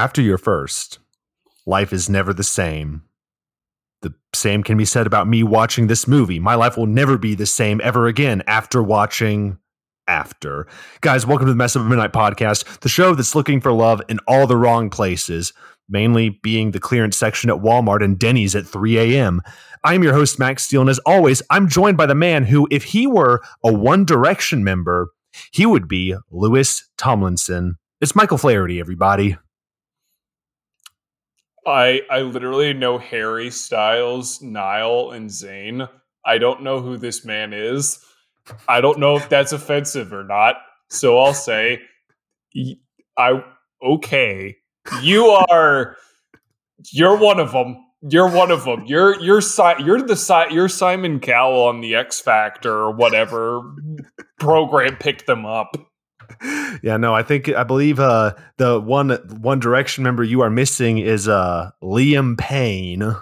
After your first, life is never the same. The same can be said about me watching this movie. My life will never be the same ever again after watching After. Guys, welcome to the Mess at Midnight podcast, the show that's looking for love in all the wrong places, mainly being the clearance section at Walmart and Denny's at 3 a.m. I'm your host, Max Steele, and as always, I'm joined by the man who, if he were a One Direction member, he would be Louis Tomlinson. It's Michael Flaherty, everybody. I I literally know Harry Styles, Niall, and Zayn. I don't know who this man is. I don't know if that's offensive or not. So I'll say, I okay. You are you're one of them. You're one of them. You're you're you're the you're Simon Cowell on the X Factor or whatever program picked them up yeah, no, I think I believe uh, the one One Direction member you are missing is uh, Liam Payne.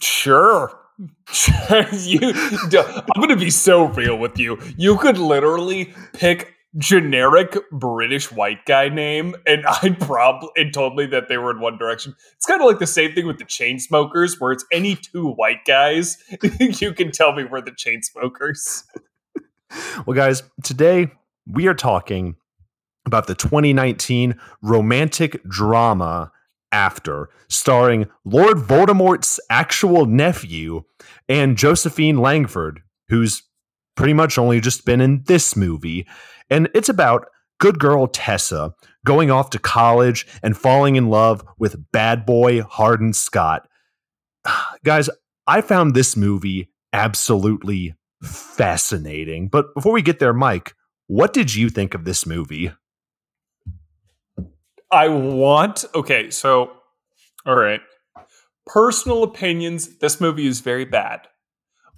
Sure. you, I'm going to be so real with you. You could literally pick generic British white guy name, and I'd probably and told me that they were in One Direction. It's kind of like the same thing with the Chainsmokers, where it's any two white guys. you can tell me we're the Chainsmokers. well, guys, today we are talking about the 2019 romantic drama After, starring Lord Voldemort's actual nephew and Josephine Langford, who's pretty much only just been in this movie. And it's about good girl Tessa going off to college and falling in love with bad boy Hardin Scott. Guys, I found this movie absolutely fascinating. But before we get there, Mike, what did you think of this movie? I want, okay, so, all right. Personal opinions, this movie is very bad.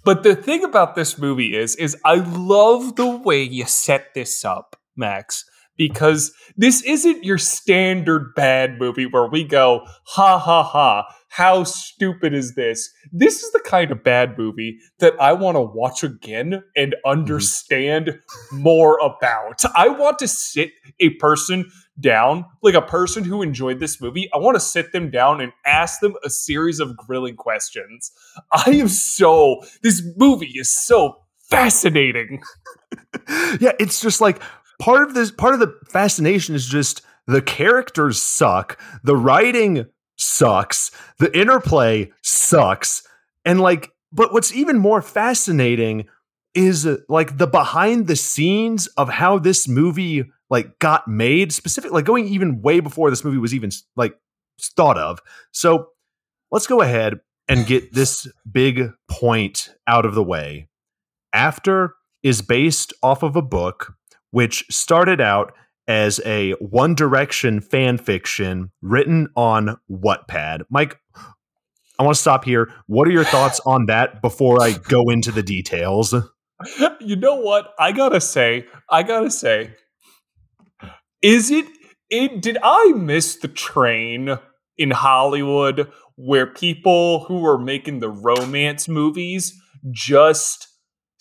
But the thing about this movie is, is I love the way you set this up, Max because this isn't your standard bad movie where we go, ha ha ha, how stupid is this? This is the kind of bad movie that I want to watch again and understand mm-hmm. more about. I want to sit a person down, like a person who enjoyed this movie, I want to sit them down and ask them a series of grilling questions. I am so, this movie is so fascinating. yeah, it's just like part of this part of the fascination is just the characters suck, the writing sucks, the interplay sucks, and like but what's even more fascinating is uh, like the behind the scenes of how this movie like got made specific like going even way before this movie was even like thought of. So let's go ahead and get this big point out of the way. After is based off of a book which started out as a One Direction fan fiction written on Wattpad. Mike, I want to stop here. What are your thoughts on that before I go into the details? You know what? I gotta say, I gotta say, is it, it did I miss the train in Hollywood where people who were making the romance movies just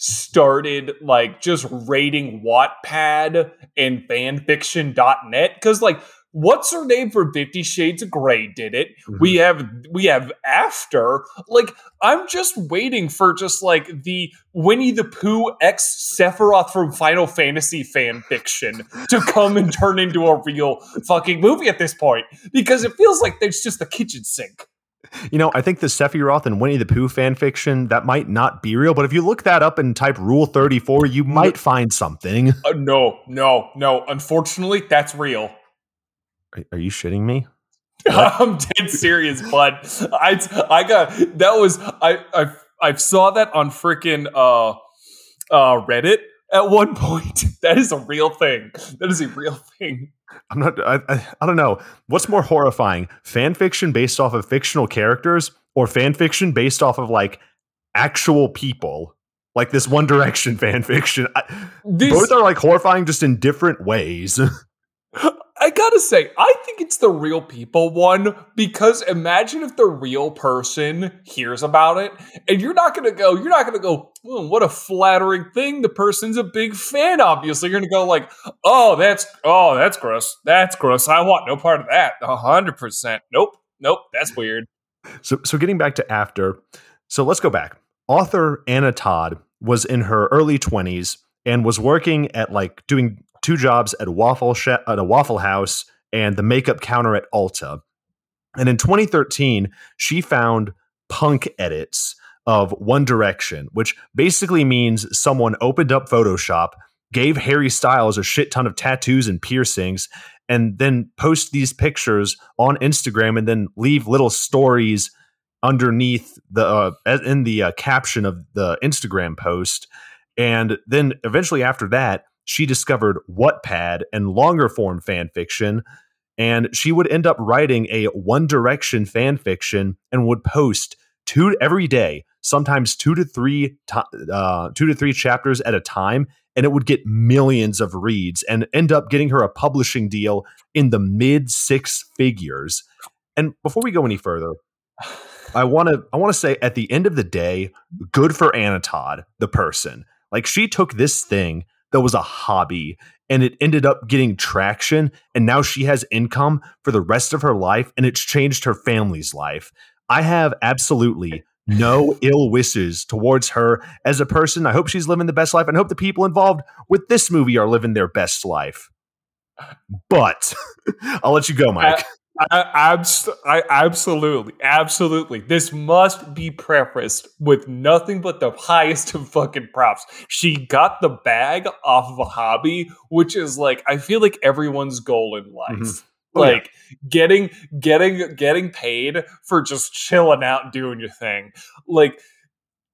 started like just rating Wattpad and fanfiction.net because like what's her name for 50 shades of gray did it. Mm-hmm. we have we have after. Like i'm just waiting for just like the winnie the pooh x sephiroth from final fantasy fan fiction to come and turn into a real fucking movie at this point because it feels like there's just a kitchen sink you know, I think the Sephiroth and Winnie the Pooh fan fiction that might not be real, but if you look that up and type Rule Thirty Four, you might find something. Uh, no, no, no. Unfortunately, that's real. Are, are you shitting me? I'm dead serious, bud. I I got that was I I I saw that on freaking uh uh Reddit at one point. That is a real thing. That is a real thing. I'm not. I, I, I don't know. What's more horrifying: fan fiction based off of fictional characters, or fan fiction based off of like actual people, like this One Direction fan fiction. I, this, both are like horrifying, just in different ways. I gotta say, I think it's the real people one because imagine if the real person hears about it and you're not gonna go, you're not gonna go, oh, what a flattering thing. The person's a big fan, obviously. You're gonna go like, oh, that's oh, that's gross. That's gross. I want no part of that. Hundred percent. Nope. Nope. That's weird. So so getting back to after, so let's go back. Author Anna Todd was in her early 20s and was working at like doing two jobs at a waffle sh- at a waffle house and the makeup counter at Ulta. And in 2013, she found punk edits of One Direction, which basically means someone opened up Photoshop, gave Harry Styles a shit ton of tattoos and piercings, and then post these pictures on Instagram and then leave little stories underneath the uh, in the uh, caption of the Instagram post. And then eventually after that, she discovered Wattpad and longer form fan fiction. And she would end up writing a One Direction fan fiction and would post two every day, sometimes two to three, uh, two to three chapters at a time, and it would get millions of reads and end up getting her a publishing deal in the mid six figures. And before we go any further, I want to I want to say at the end of the day, good for Anna Todd, the person. Like she took this thing that was a hobby and it ended up getting traction and now she has income for the rest of her life and it's changed her family's life. I have absolutely no ill wishes towards her as a person. I hope she's living the best life and hope the people involved with this movie are living their best life. But I'll let you go, Mike. I, abs- I absolutely, absolutely. This must be prefaced with nothing but the highest of fucking props. She got the bag off of a hobby, which is like I feel like everyone's goal in life. Mm-hmm. Oh, like yeah. getting getting getting paid for just chilling out and doing your thing. Like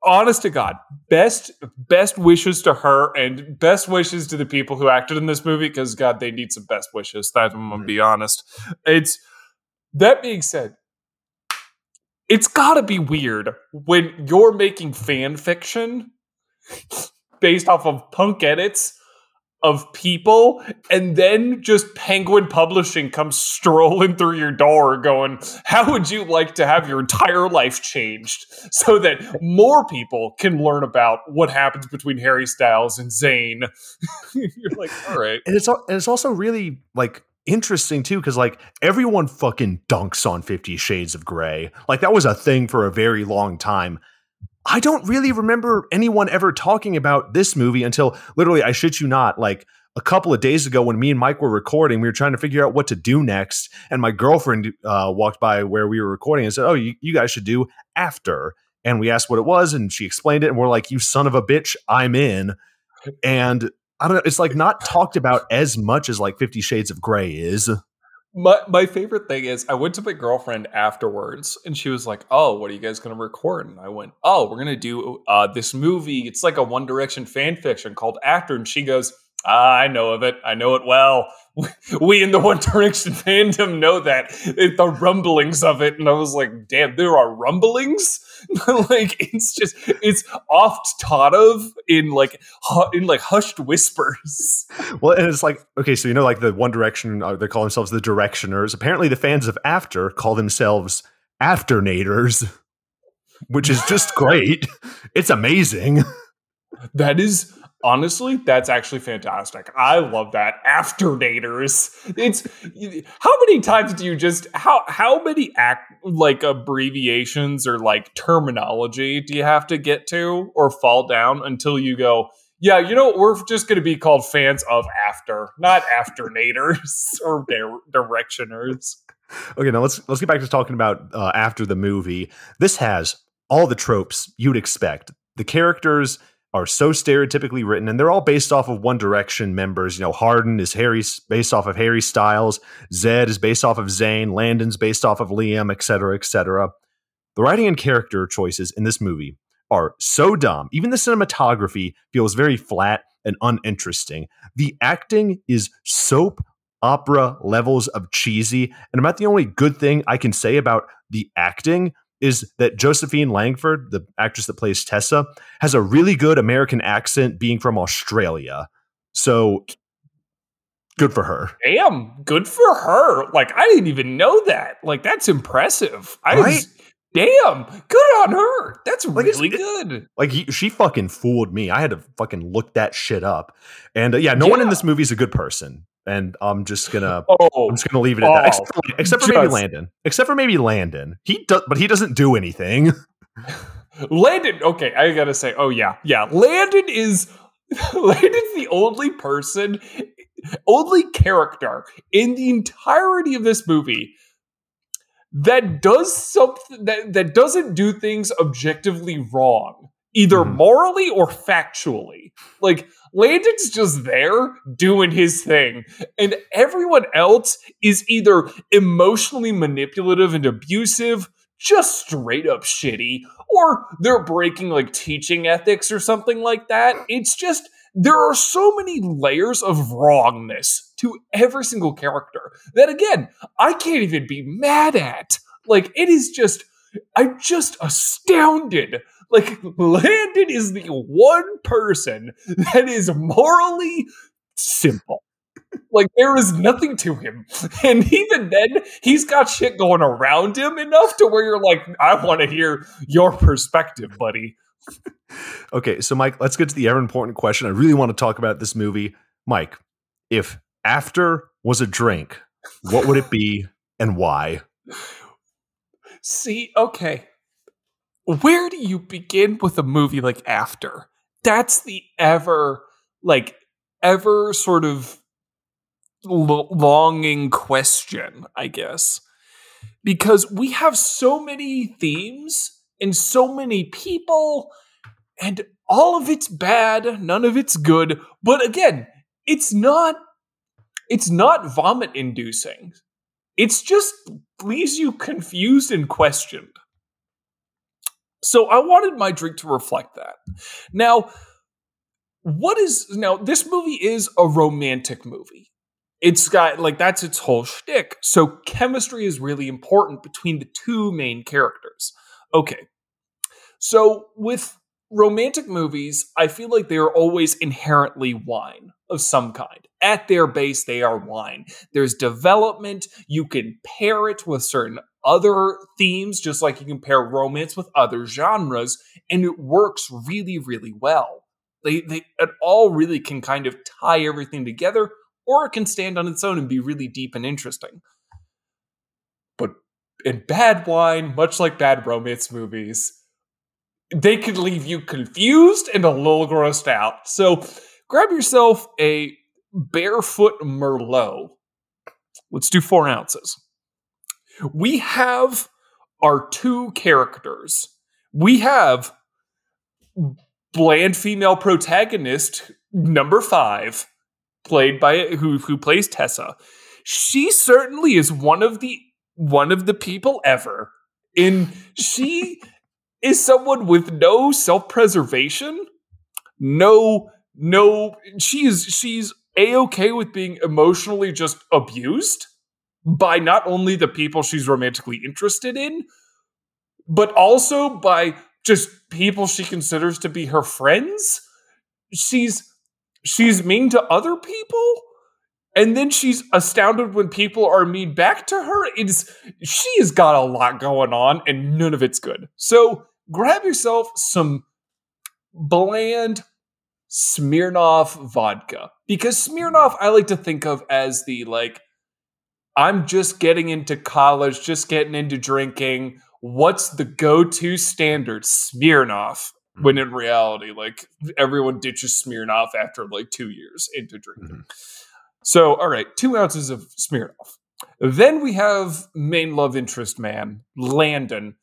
honest to God, best best wishes to her and best wishes to the people who acted in this movie because God, they need some best wishes. That's I'm gonna be mm-hmm. honest. It's that being said, it's gotta be weird when you're making fan fiction based off of punk edits of people, and then just Penguin Publishing comes strolling through your door going, How would you like to have your entire life changed so that more people can learn about what happens between Harry Styles and Zayn? You're like, All right. And it's, and it's also really like interesting too because like everyone fucking dunks on 50 shades of gray like that was a thing for a very long time i don't really remember anyone ever talking about this movie until literally i shit you not like a couple of days ago when me and mike were recording we were trying to figure out what to do next and my girlfriend uh, walked by where we were recording and said oh you, you guys should do after and we asked what it was and she explained it and we're like you son of a bitch i'm in and I don't know. It's like not talked about as much as like Fifty Shades of Grey is. My my favorite thing is I went to my girlfriend afterwards and she was like, "Oh, what are you guys going to record?" And I went, "Oh, we're going to do uh, this movie. It's like a One Direction fan fiction called After." And she goes, "I know of it. I know it well. We in the One Direction fandom know that the rumblings of it." And I was like, "Damn, there are rumblings." like it's just it's oft taught of in like hu- in like hushed whispers. Well, and it's like okay, so you know, like the One Direction, uh, they call themselves the Directioners. Apparently, the fans of After call themselves Afternators, which is just great. It's amazing. That is honestly, that's actually fantastic. I love that. After Afternators. It's how many times do you just how how many act like abbreviations or like terminology do you have to get to or fall down until you go, yeah, you know, we're just going to be called fans of after, not afternators or directioners. Okay, now let's let's get back to talking about uh, after the movie. This has all the tropes you'd expect. The characters are so stereotypically written, and they're all based off of One Direction members. You know, Hardin is Harry based off of Harry Styles, Zed is based off of Zayn, Landon's based off of Liam, etc., etc. The writing and character choices in this movie are so dumb. Even the cinematography feels very flat and uninteresting. The acting is soap opera levels of cheesy, and about the only good thing I can say about the acting is that Josephine Langford, the actress that plays Tessa, has a really good American accent being from Australia. So Good for her. Damn, good for her. Like I didn't even know that. Like that's impressive. I Right? was, damn, good on her. That's Like, really good. Like he, she fucking fooled me. I had to fucking look that shit up. And uh, yeah, no one in this movie is a good person. And I'm just gonna Oh, I'm just gonna leave it at that. Oh, Except for, except for maybe Landon. Except for maybe Landon. He does, but he doesn't do anything. Landon. Okay, I gotta say. Oh yeah, yeah. Landon is Landon's the only person, only character in the entirety of this movie that does something that that doesn't do things objectively wrong, either Mhm. morally or factually. Like Landon's just there doing his thing, and everyone else is either emotionally manipulative and abusive, just straight up shitty, or they're breaking like teaching ethics or something like that. It's just there are so many layers of wrongness to every single character that again, I can't even be mad at. Like it is just I'm just astounded. Like Landon is the one person that is morally simple. Like there is nothing to him. And even then, he's got shit going around him enough to where you're like, I want to hear your perspective, buddy. Okay, so Mike, let's get to the ever important question. I really want to talk about this movie. Mike, if after was a drink, what would it be and why? See, okay. Where do you begin with a movie like After? That's the ever, like, ever sort of l- longing question, I guess. Because we have so many themes and so many people, and all of it's bad, none of it's good. But again, it's not. It's not vomit inducing. It's just leaves you confused and questioned. So I wanted my drink to reflect that. Now, what is now? This movie is a romantic movie. It's got like that's its whole shtick. So chemistry is really important between the two main characters. Okay, so with romantic movies, I feel like they are always inherently wine of some kind. At their base, they are wine. There's development. You can pair it with certain other themes, just like you can pair romance with other genres, and it works really, really well. They, they, it all really can kind of tie everything together, or it can stand on its own and be really deep and interesting. But in bad wine, much like bad romance movies, they can leave you confused and a little grossed out. So grab yourself a barefoot Merlot. Let's do four ounces. We have our two characters. We have bland female protagonist number five, played by who who plays Tessa. She certainly is one of the one of the people ever. In she is someone with no self-preservation, no no she's she's a-okay with being emotionally just abused by not only the people she's romantically interested in, but also by just people she considers to be her friends. She's she's mean to other people and then she's astounded when people are mean back to her. It's she has got a lot going on and none of it's good. So grab yourself some bland Smirnoff vodka because Smirnoff I like to think of as the like I'm just getting into college, just getting into drinking. What's the go-to standard? Smirnoff. Mm-hmm. When in reality, like everyone ditches Smirnoff after like two years into drinking. Mm-hmm. So, all right, two ounces of Smirnoff. Then we have main love interest man, Landon,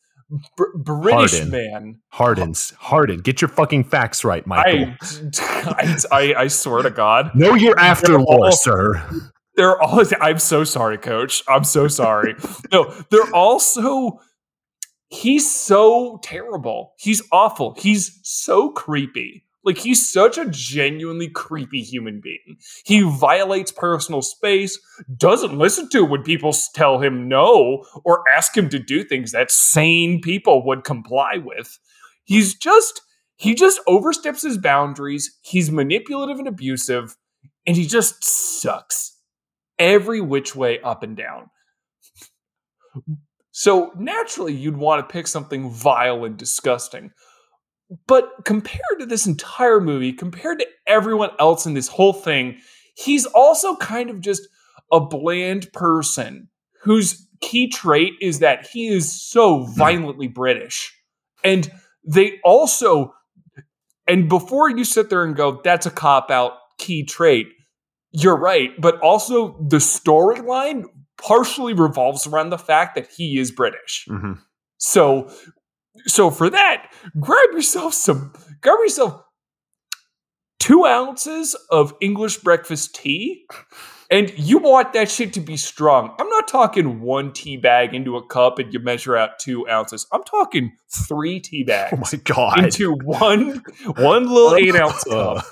Br- British Hardin. man. Hardins. Hardin. Get your fucking facts right, Michael. I, I, I, I swear to God, know your after all- sir. They're all. I'm so sorry, Coach. I'm so sorry. no, they're also. He's so terrible. He's awful. He's so creepy. Like he's such a genuinely creepy human being. He violates personal space, doesn't listen to when people tell him no or ask him to do things that sane people would comply with. He's just he just oversteps his boundaries. He's manipulative and abusive and he just sucks. Every which way up and down. So naturally, you'd want to pick something vile and disgusting. But compared to this entire movie, compared to everyone else in this whole thing, he's also kind of just a bland person whose key trait is that he is so violently British. And they also, and before you sit there and go, that's a cop out key trait, you're right. But also, the storyline partially revolves around the fact that he is British. Mm-hmm. So, so for that, grab yourself some, grab yourself two ounces of English breakfast tea and you want that shit to be strong. I'm not talking one tea bag into a cup and you measure out two ounces. I'm talking three tea bags. Oh my god! Into one one little eight ounce cup,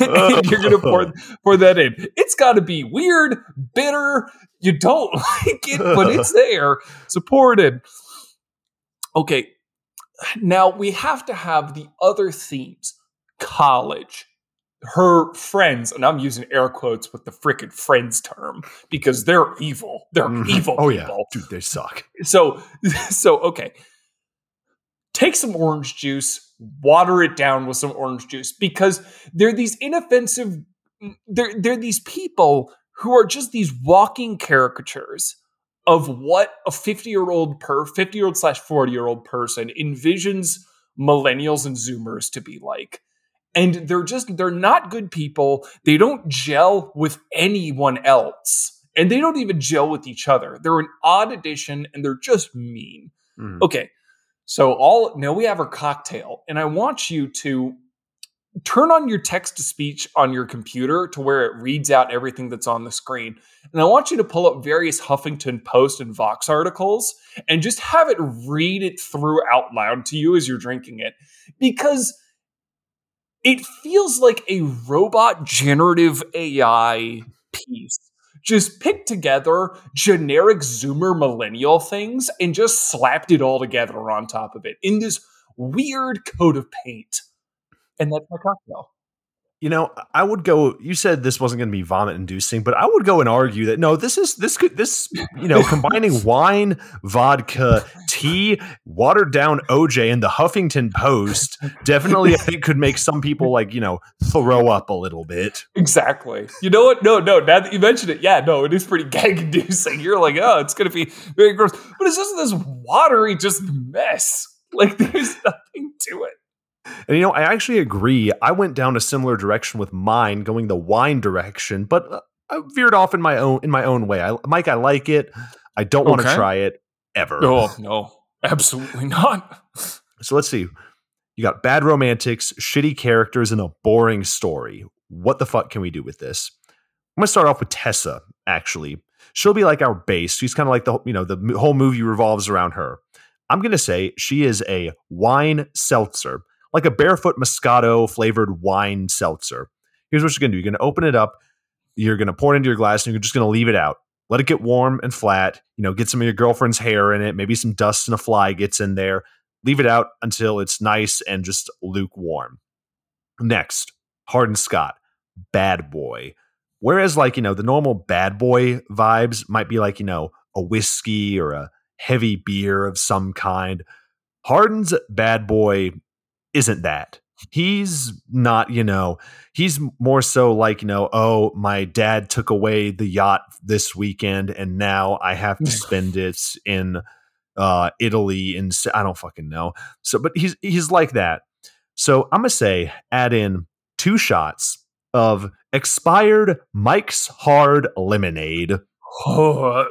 and you're gonna pour pour that in. It's got to be weird, bitter. You don't like it, but it's there. It. Okay, now we have to have the other themes: college, her friends, and I'm using air quotes with the frickin' friends term because they're evil. They're Mhm. evil Oh people. yeah, dude, they suck. So, so okay. Take some orange juice, water it down with some orange juice because they're these inoffensive. They're they're these people who are just these walking caricatures of what a fifty year old per fifty year old slash forty year old person envisions millennials and Zoomers to be like. And they're just they're not good people. They don't gel with anyone else and they don't even gel with each other. They're an odd addition and they're just mean. Mhm. Okay. So all now we have our cocktail and I want you to turn on your text to speech on your computer to where it reads out everything that's on the screen. And I want you to pull up various Huffington Post and Vox articles and just have it read it through out loud to you as you're drinking it because it feels like a robot generative AI piece just picked together generic Zoomer millennial things and just slapped it all together on top of it in this weird coat of paint. And that's my cocktail. You know, I would go. You said this wasn't going to be vomit inducing, but I would go and argue that no, this is this could this you know combining wine, vodka, tea, watered down OJ, and the Huffington Post definitely I think could make some people like you know throw up a little bit. Exactly. You know what? No, no. Now that you mentioned it, yeah, no, it is pretty gag inducing. You're like, oh, it's gonna be very gross, but it's just this watery, just mess. Like there's nothing to it. And you know, I actually agree. I went down a similar direction with mine, going the wine direction, but uh, I veered off in my own in my own way. I, Mike, I like it. I don't want to try it ever. Oh no, absolutely not. So let's see. You got bad romantics, shitty characters, and a boring story. What the fuck can we do with this? I'm gonna start off with Tessa. Actually, she'll be like our base. She's kind of like the you know the whole movie revolves around her. I'm gonna say she is a wine seltzer, like a barefoot Moscato flavored wine seltzer. Here's what you're gonna do: you're gonna open it up, you're gonna pour it into your glass, and you're just gonna leave it out. Let it get warm and flat. You know, get some of your girlfriend's hair in it. Maybe some dust and a fly gets in there leave it out until it's nice and just lukewarm. Next, Hardin Scott, bad boy. Whereas, like, you know, the normal bad boy vibes might be like, you know, a whiskey or a heavy beer of some kind. Hardin's bad boy isn't that. He's not, you know, he's more so like, you know, oh, my dad took away the yacht this weekend and now I have to spend it in uh Italy and I don't fucking know. So but he's he's like that. So I'm gonna say add in two shots of expired Mike's Hard Lemonade. Oh,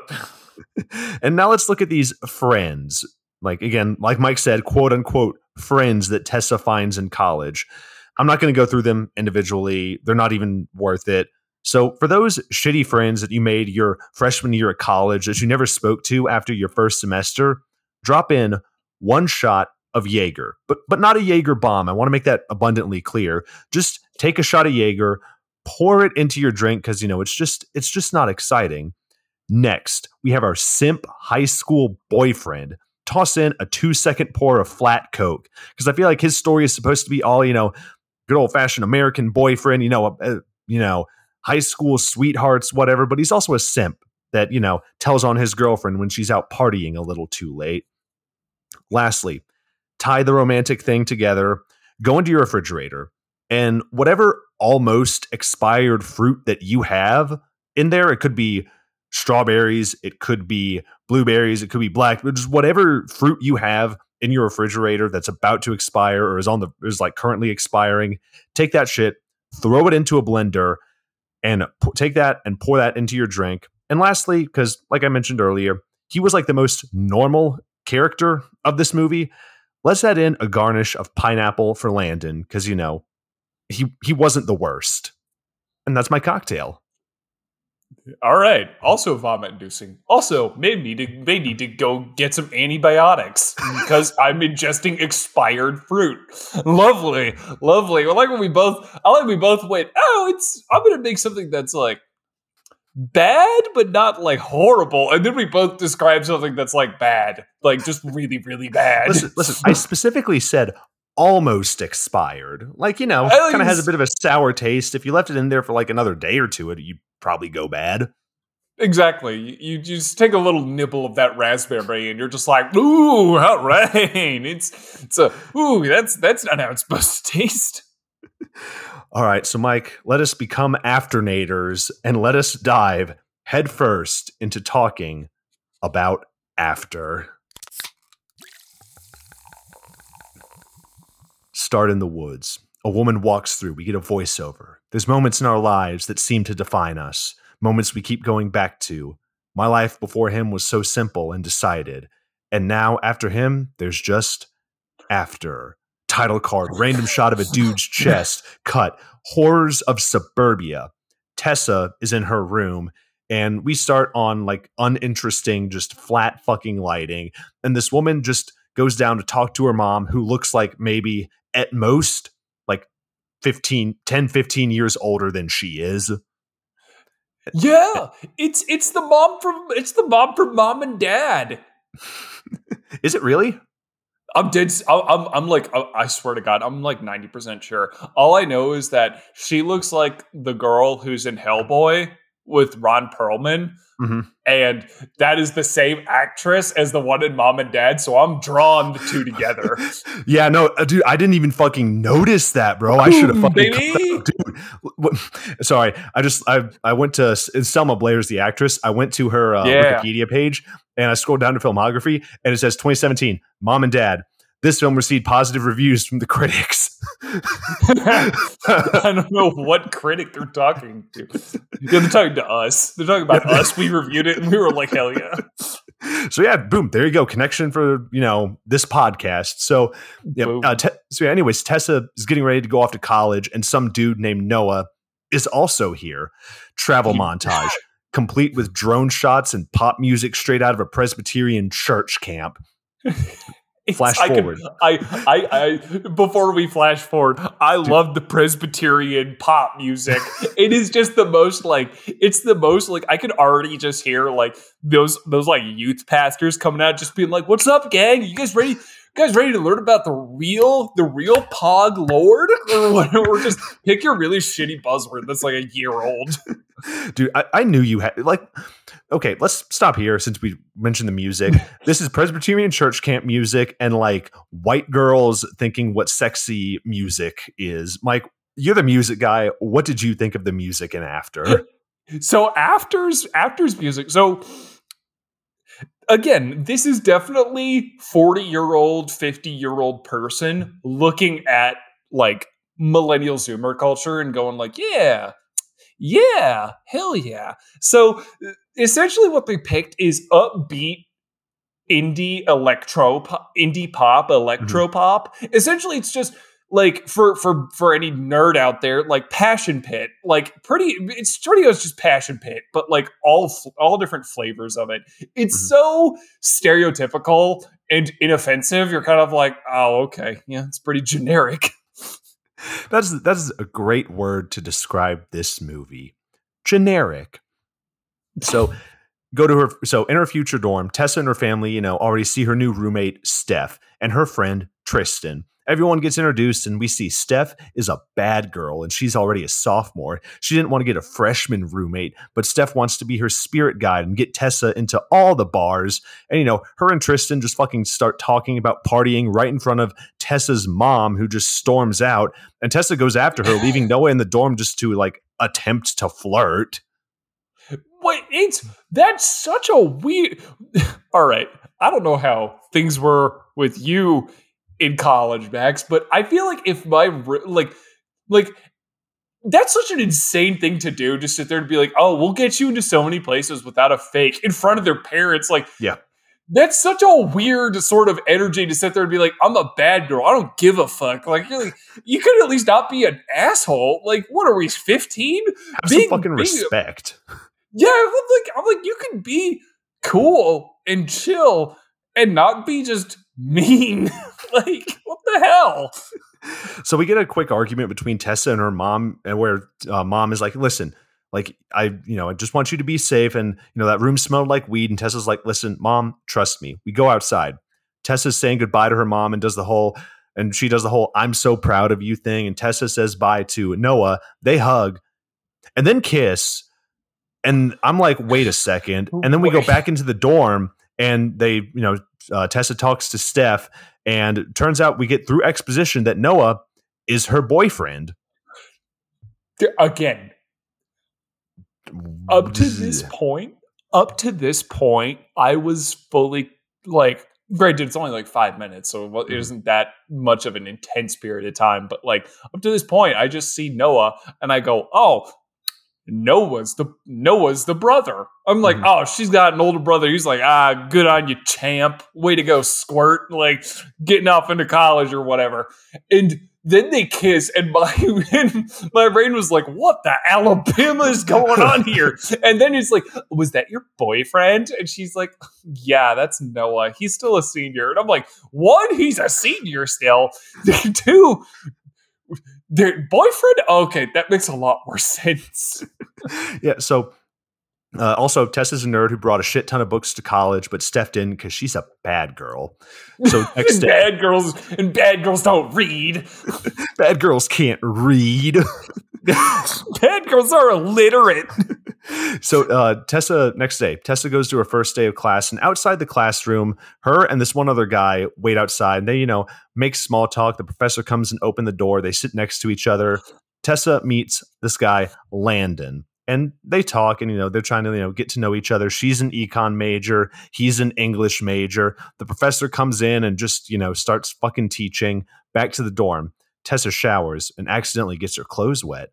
and now let's look at these friends. Like again, like Mike said, quote unquote friends that Tessa finds in college. I'm not going to go through them individually. They're not even worth it. So for those shitty friends that you made your freshman year at college that you never spoke to after your first semester, drop in one shot of Jaeger, but but not a Jaeger bomb. I want to make that abundantly clear. Just take a shot of Jaeger, pour it into your drink because you know it's just it's just not exciting. Next, we have our simp high school boyfriend. Toss in a two second pour of flat Coke because I feel like his story is supposed to be all you know, good old fashioned American boyfriend. You know, uh, you know, high school sweethearts, whatever, but he's also a simp that, you know, tells on his girlfriend when she's out partying a little too late. Lastly, tie the romantic thing together, go into your refrigerator, and whatever almost expired fruit that you have in there, it could be strawberries, it could be blueberries, it could be black, but just whatever fruit you have in your refrigerator that's about to expire or is on the is like currently expiring, take that shit, throw it into a blender and p- take that and pour that into your drink. And lastly, cuz like I mentioned earlier, he was like the most normal character of this movie. Let's add in a garnish of pineapple for Landon cuz you know, he he wasn't the worst. And that's my cocktail. All right. Also vomit inducing. Also, may need to may need to go get some antibiotics because I'm ingesting expired fruit. Lovely, lovely. I like when we both. I like we both went. Oh, it's. I'm gonna make something that's like bad, but not like horrible. And then we both describe something that's like bad, like just really, really bad. Listen, listen. I specifically said almost expired. Like you know, oh, I kind of has a bit of a sour taste. If you left it in there for like another day or two, it you'd probably go bad. Exactly. You, you just take a little nibble of that raspberry, and you're just like, "Ooh, all right!" It's it's a ooh. That's that's not how it's supposed to taste. All right, so Mike, let us become afternators and let us dive headfirst into talking about after. Start in the woods. A woman walks through. We get a voiceover. There's moments in our lives that seem to define us, moments we keep going back to. My life before him was so simple and decided. And now, after him, there's just after. Title card, oh random shot of a dude's chest, cut, horrors of suburbia. Tessa is in her room, and we start on like uninteresting, just flat fucking lighting. And this woman just goes down to talk to her mom, who looks like maybe at most like 15, 10, 15 years older than she is. Yeah, it's it's the mom from it's the mom from mom and dad. Is it really? I'm dead. I'm I'm like I I swear to God, I'm like ninety percent sure. All I know is that she looks like the girl who's in Hellboy with Ron Perlman, Mhm. and that is the same actress as the one in Mom and Dad. So I'm drawn the two together. Yeah, no, uh, dude, I didn't even fucking notice that, bro. I should have fucking baby. dude. sorry, I just I I went to Selma Blair's the actress. I went to her uh, Yeah. Wikipedia page and I scrolled down to filmography and it says 2017, Mom and Dad. This film received positive reviews from the critics. I don't know what critic they're talking to. Yeah, they're talking to us. They're talking about us. We reviewed it and we were like, hell yeah. so yeah, boom, there you go, connection for you know this podcast. So yeah, uh, te- so yeah, anyways, Tessa is getting ready to go off to college, and some dude named Noah is also here. Travel montage, complete with drone shots and pop music straight out of a Presbyterian church camp. Flash I could- forward. I, I, I, before we flash forward, I love the Presbyterian pop music. it is just the most like, it's the most like, I could already just hear like those, those like youth pastors coming out, just being like, "What's up, gang? You guys ready? You guys ready to learn about the real, the real Pog Lord, or whatever? Just pick your really shitty buzzword that's like a year old." Dude, I, I knew you had like. Okay, let's stop here since we mentioned the music. this is Presbyterian church camp music and like white girls thinking what sexy music is. Mike, you're the music guy. What did you think of the music and after? So afters afters music. So again, this is definitely 40 year old, 50 year old person looking at like millennial zoomer culture and going like, yeah, yeah, hell yeah. So essentially what they picked is upbeat indie electro pop, indie pop, electro pop. Essentially it's just like for for for any nerd out there, like Passion Pit, like pretty. It's pretty much just Passion Pit, but like all all different flavors of it. It's Mhm. so stereotypical and inoffensive. You're kind of like, oh, okay, yeah, it's pretty generic. That's that's a great word to describe this movie. Generic. So go to her so in her future dorm, Tessa and her family, you know, already see her new roommate, Steph, and her friend Tristan. everyone gets introduced, and we see Steph is a bad girl, and she's already a sophomore. She didn't want to get a freshman roommate, but Steph wants to be her spirit guide and get Tessa into all the bars. And, you know, her and Tristan just fucking start talking about partying right in front of Tessa's mom, who just storms out. And Tessa goes after her, leaving Noah in the dorm just to, like, attempt to flirt. Wait, it's that's such a weird. All right, I don't know how things were with you in college, Max, but I feel like if my like like that's such an insane thing to do. Just sit there and be like, "Oh, we'll get you into so many places without a fake in front of their parents." Like, yeah, that's such a weird sort of energy to sit there and be like, "I'm a bad girl. I don't give a fuck." Like, like you could at least not be an asshole. Like, what are we, fifteen? Have some fucking respect. Yeah, I'm like, I'm like, you can be cool and chill and not be just mean. like, what the hell? So we get a quick argument between Tessa and her mom, and where uh, mom is like, "Listen, like I, you know, I just want you to be safe." And you know that room smelled like weed, and Tessa's like, "Listen, mom, trust me. We go outside." Tessa's saying goodbye to her mom and does the whole, and she does the whole "I'm so proud of you" thing, and Tessa says bye to Noah. They hug, and then kiss. And I'm like, wait a second. And then we go back into the dorm and they, you know, uh, Tessa talks to Steph, and turns out we get through exposition that Noah is her boyfriend. Again, up to this point, up to this point, I was fully like, granted, it's only like five minutes, so it mm-hmm. isn't that much of an intense period of time. But like up to this point, I just see Noah and I go, oh, Noah's the Noah's the brother. I'm like, mm-hmm. oh, she's got an older brother. He's like, ah, good on you, champ. Way to go, squirt. Like getting off into college or whatever. And then they kiss, and my and my brain was like, what the Alabama is going on here? and then it's like, was that your boyfriend? And she's like, yeah, that's Noah. He's still a senior. And I'm like, one, he's a senior still. Two, their boyfriend? Okay that makes a lot more sense. Yeah so uh, also tessa's a nerd who brought a shit ton of books to college but Steph didn't because she's a bad girl. So next bad girls and bad girls don't read. Bad girls can't read. Bad girls are illiterate so uh, Tessa next day, Tessa goes to her first day of class, and outside the classroom, her and this one other guy wait outside. And they, you know, make small talk. The professor comes and open the door. They sit next to each other. Tessa meets this guy Landon, and they talk. And you know, they're trying to you know get to know each other. She's an econ major. He's an English major. The professor comes in and just you know starts fucking teaching. Back to the dorm. Tessa showers and accidentally gets her clothes wet.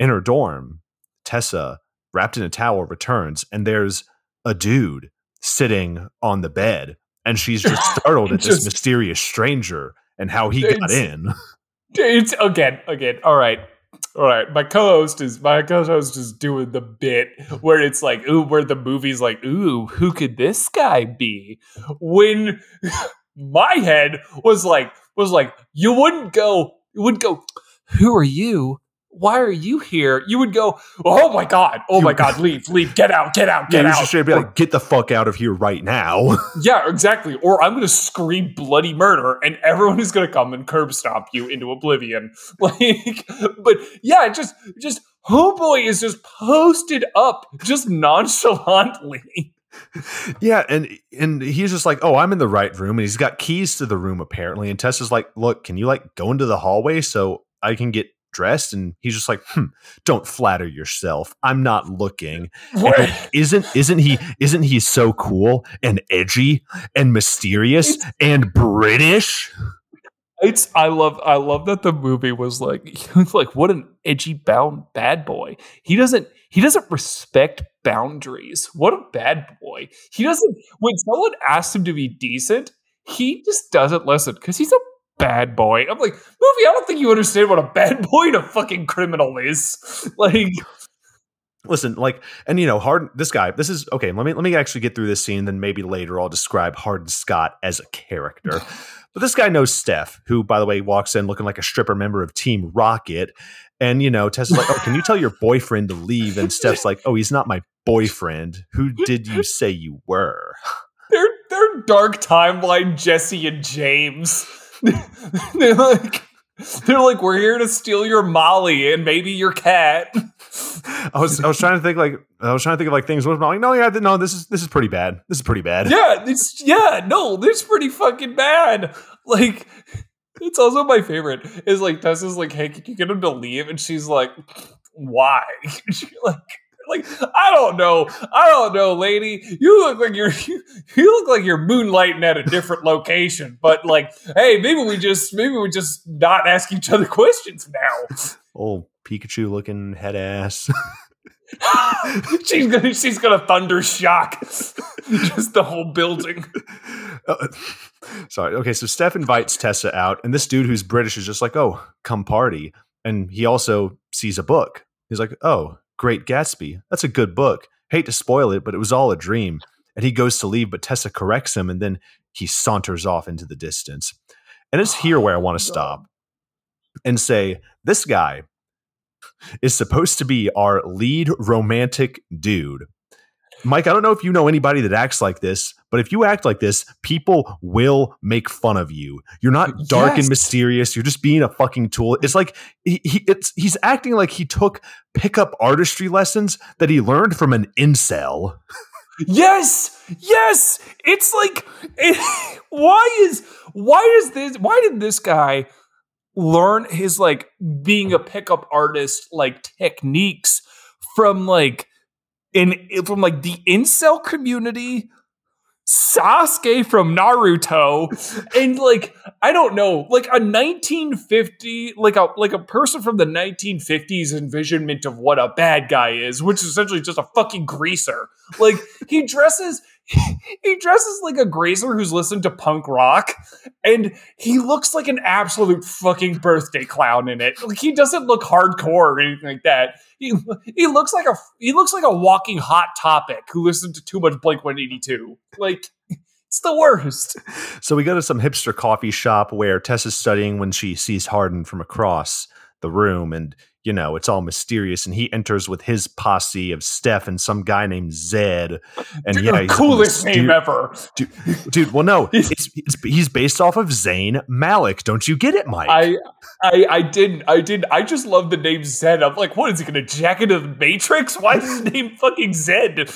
In her dorm, Tessa wrapped in a towel, returns, and there's a dude sitting on the bed. And she's just startled at just, this mysterious stranger and how he got in. It's again, again. All right. All right, my co-host is my co-host is doing the bit where it's like, ooh, where the movie's like, ooh, who could this guy be? When my head was like, was like, you wouldn't go, you wouldn't go, who are you? Why are you here? You would go, oh my god, oh my god, leave, leave, get out, get out, get yeah, out. Should be like, get the fuck out of here right now. yeah, exactly. Or I'm gonna scream bloody murder, and everyone is gonna come and curb stomp you into oblivion. Like, but yeah, just just Homeboy is just posted up, just nonchalantly. yeah, and and he's just like, "Oh, I'm in the right room," and he's got keys to the room apparently. And Tessa's like, "Look, can you like go into the hallway so I can get dressed and he's just like hmm, don't flatter yourself. I'm not looking. Isn't isn't he isn't he so cool and edgy and mysterious it's, and british? It's i love i love that the movie was like like what an edgy bound bad boy. He doesn't he doesn't respect boundaries. What a bad boy. He doesn't when someone asks him to be decent he just doesn't listen because he's a bad boy. I'm like, movie, I don't think you understand what a bad boy and a fucking criminal is. Like Listen, like, and you know, Hard. This guy, this is okay. Let me let me actually get through this scene. Then maybe later I'll describe Hardin Scott as a character. but this guy knows Steph, who, by the way, walks in looking like a stripper member of Team Rocket. And you know, Tessa's like, "Oh, can you tell your boyfriend to leave?" And Steph's like, "Oh, he's not my boyfriend. Who did you say you were?" They're they're dark timeline Jessie and James. they're like, they're like, we're here to steal your Molly and maybe your cat. I was I was trying to think like I was trying to think of like things. I'm like, no, yeah, no, this is this is pretty bad. This is pretty bad. Yeah, it's yeah, no, this is pretty fucking bad. Like, it's also my favorite. Is like Tessa's like, hey, can you get him to leave? And she's like, why? She's like like I don't know, I don't know, lady. You look like you're you, you look like you're moonlighting at a different location. But like, hey, maybe we just maybe we just not ask each other questions now. Old Pikachu looking head ass. she's gonna she's gonna thunder shock just the whole building. Uh, sorry. Okay, so Steph invites Tessa out, and this dude who's British is just like, "Oh, come party," and he also sees a book. He's like, "Oh, Great Gatsby. That's a good book. Hate to spoil it, but it was all a dream." And he goes to leave, but Tessa corrects him, and then he saunters off into the distance. And it's here where I want to stop and say, this guy is supposed to be our lead romantic dude. Mike, I don't know if you know anybody that acts like this, but if you act like this, people will make fun of you. You're not dark yes. and mysterious. You're just being a fucking tool. It's like he, he it's he's acting like he took pickup artistry lessons that he learned from an incel. Yes, yes. It's like, it, why is why is this? Why did this guy learn his like being a pickup artist like techniques from like in from like the incel community Sasuke from Naruto and like I don't know like a 1950 like a like a person from the 1950s envisionment of what a bad guy is which is essentially just a fucking greaser. Like he dresses he dresses like a grazer who's listened to punk rock and he looks like an absolute fucking birthday clown in it. Like he doesn't look hardcore or anything like that. He he looks like a he looks like a walking hot topic who listened to too much Blink 182. Like it's the worst. So we go to some hipster coffee shop where Tessa's studying when she sees Hardin from across the room and you know, it's all mysterious. And he enters with his posse of Steph and some guy named Zed. And dude, yeah, coolest name dude, ever, dude, dude. Well, no, it's, it's, he's based off of Zayn Malik. Don't you get it, Mike? I, I, I didn't. I did. I just love the name Zed. I'm like, what is he going to jack into the Matrix? Why is his name fucking Zed?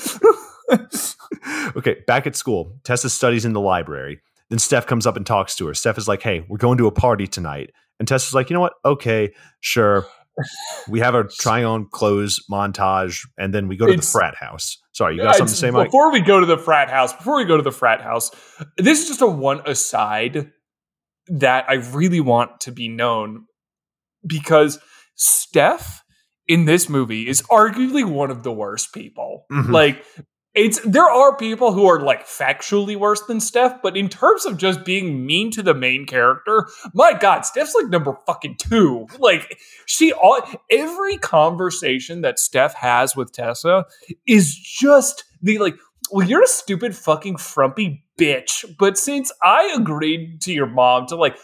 okay, back at school, Tessa studies in the library. Then Steph comes up and talks to her. Steph is like, "Hey, we're going to a party tonight." And Tessa's like, "You know what? Okay, sure." We have a try on clothes montage, and then we go to it's, the frat house. Sorry, you got something to say, Mike? Before we go to the frat house, before we go to the frat house, this is just a one aside that I really want to be known because Steph in this movie is arguably one of the worst people. Mm-hmm. Like it's there are people who are like factually worse than Steph, but in terms of just being mean to the main character, my God, Steph's like number fucking two. Like she all every conversation that Steph has with Tessa is just the like, well, you're a stupid fucking frumpy bitch. But since I agreed to your mom to like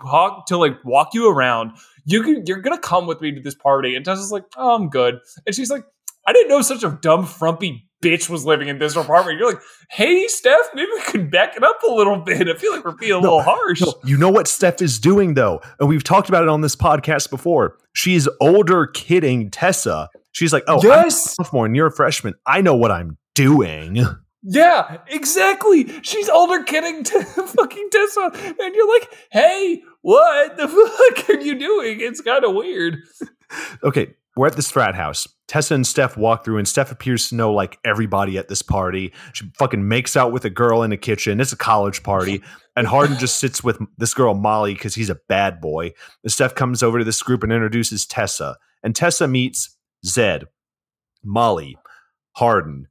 talk to like walk you around, you can you're gonna come with me to this party. And Tessa's like, oh, I'm good. And she's like, I didn't know such a dumb frumpy bitch was living in this apartment. You're like, hey, Steph, maybe we could back it up a little bit. I feel like we're being a no, little harsh. No, you know what Steph is doing, though? And we've talked about it on this podcast before. She's older kidding Tessa. She's like, oh, yes. I'm a sophomore and you're a freshman. I know what I'm doing. Yeah, exactly. She's older kidding to fucking Tessa. And you're like, hey, what the fuck are you doing? It's kind of weird. okay, we're at this frat house. Tessa and Steph walk through, and Steph appears to know like everybody at this party. She fucking makes out with a girl in the kitchen. It's a college party. And Hardin just sits with this girl, Molly, because he's a bad boy. And Steph comes over to this group and introduces Tessa. And Tessa meets Zed, Molly, Hardin,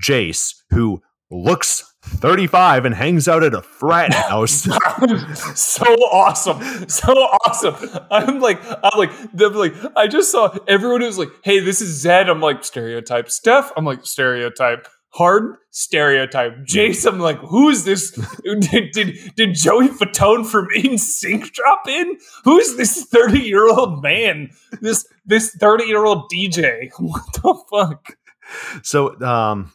Jace, who looks 35 and hangs out at a frat house. so awesome. So awesome. I'm like, I'm like, like, I just saw everyone who's like, hey, this is Zed. I'm like, stereotype. Steph, I'm like, stereotype. Hard stereotype. Jace, I'm like, who's this? did, did, did Joey Fatone from NSYNC drop in? Who's this 30 year old man? This this 30 year old DJ? What the fuck? So um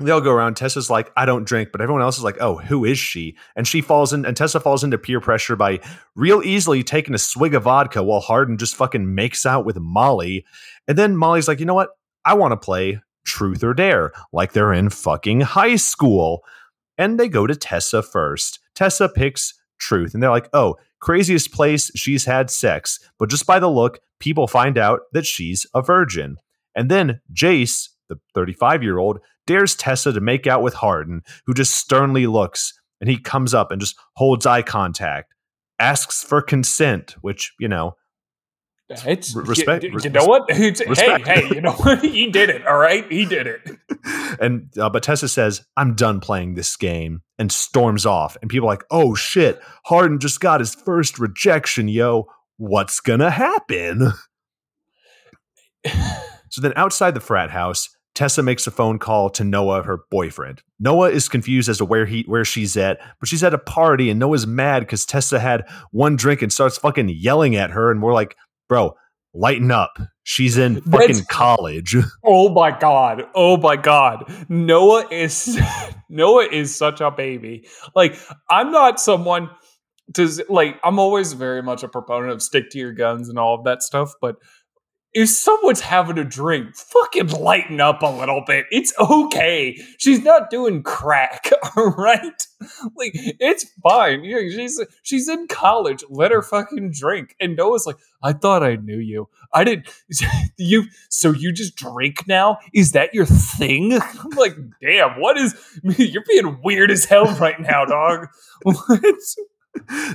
They all go around. Tessa's like, I don't drink, but everyone else is like, oh, who is she? And she falls in, and Tessa falls into peer pressure by real easily taking a swig of vodka while Hardin just fucking makes out with Molly. And then Molly's like, you know what? I want to play truth or dare, like they're in fucking high school. And they go to Tessa first. Tessa picks truth, and they're like, oh, craziest place she's had sex. But just by the look, people find out that she's a virgin. And then Jace, the 35 year old, dares Tessa to make out with Hardin, who just sternly looks and he comes up and just holds eye contact, asks for consent, which, you know, it's respect. You, you know what? It's, hey, hey, you know what? he did it. All right, he did it. and uh, but Tessa says, "I'm done playing this game," and storms off. And people are like, "Oh shit! Hardin just got his first rejection, yo. What's gonna happen?" so then, outside the frat house, Tessa makes a phone call to Noah, her boyfriend. Noah is confused as to where he where she's at, but she's at a party and Noah's mad because Tessa had one drink and starts fucking yelling at her, and we're like, bro, lighten up. She's in fucking That's, college. Oh my god. Oh my god. Noah is Noah is such a baby. Like I'm not someone to like I'm always very much a proponent of stick to your guns and all of that stuff, but if someone's having a drink, fucking lighten up a little bit. It's okay. She's not doing crack, all right? Like it's fine. Yeah, she's she's in college. Let her fucking drink. And Noah's like, I thought I knew you. I didn't. You so you just drink now? Is that your thing? I'm like, damn. What is? You're being weird as hell right now, dog. What?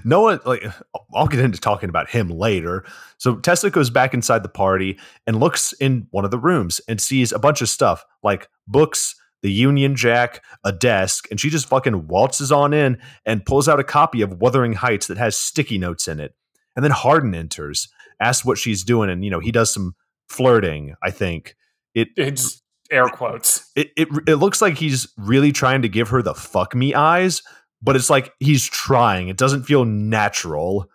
Noah, like, I'll get into talking about him later. So Tessa goes back inside the party and looks in one of the rooms and sees a bunch of stuff like books, the Union Jack, a desk, and she just fucking waltzes on in and pulls out a copy of Wuthering Heights that has sticky notes in it. And then Hardin enters, asks what she's doing, and you know he does some flirting. I think it it's air quotes. It, it it looks like he's really trying to give her the fuck me eyes, but it's like he's trying. It doesn't feel natural.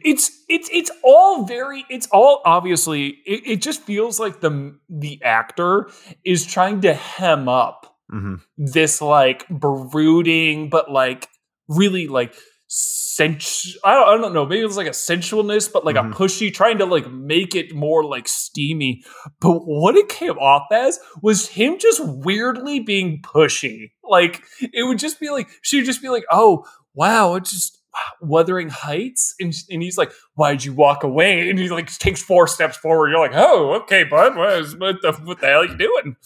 It's it's it's all very it's all obviously it, it just feels like the the actor is trying to hem up mm-hmm. this like brooding but like really like sens I don't, I don't know maybe it's like a sensualness but like mm-hmm. a pushy trying to like make it more like steamy but what it came off as was him just weirdly being pushy like it would just be like she would just be like oh wow it just Wuthering Heights, and, and he's like, "Why'd you walk away?" And he like takes four steps forward. You're like, "Oh, okay, bud. What, is, what the what the hell are you doing?"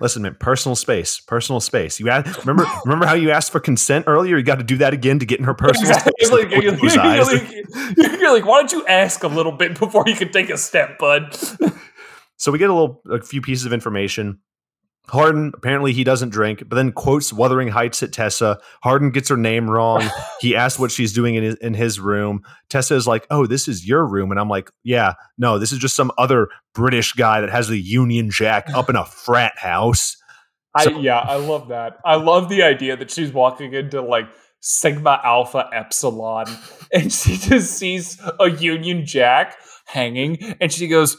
Listen, man, personal space, personal space. You asked, remember remember how you asked for consent earlier? You got to do that again to get in her personal space. Like, you're, like, you're like, why don't you ask a little bit before you can take a step, bud? so we get a little, a few pieces of information Hardin, apparently he doesn't drink, but then quotes Wuthering Heights at Tessa. Hardin gets her name wrong. he asks what she's doing in his, in his room. Tessa is like, Oh, this is your room. And I'm like, Yeah, no, this is just some other British guy that has the Union Jack up in a frat house. So- I, yeah, I love that. I love the idea that she's walking into like Sigma Alpha Epsilon and she just sees a Union Jack hanging and she goes,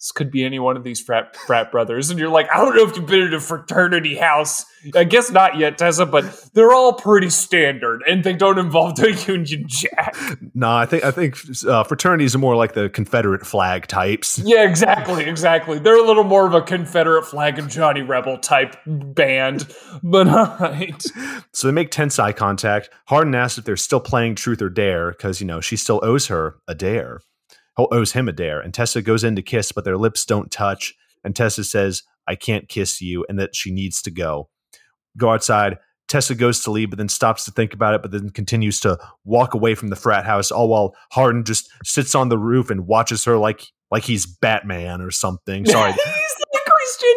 this could be any one of these frat frat brothers, and you're like, I don't know if you've been in a fraternity house. I guess not yet, Tessa, but they're all pretty standard, and they don't involve the Union Jack. No, I think I think uh, fraternities are more like the Confederate flag types. Yeah, exactly, exactly. They're a little more of a Confederate flag and Johnny Rebel type band, but all right. So they make tense eye contact. Hardin asks if they're still playing Truth or Dare because you know she still owes her a dare Oh, owes him a dare. And Tessa goes in to kiss, but their lips don't touch. And Tessa says, I can't kiss you, and that she needs to go. Go outside. Tessa goes to leave, but then stops to think about it, but then continues to walk away from the frat house, all while Hardin just sits on the roof and watches her like like he's Batman or something. Sorry. Christian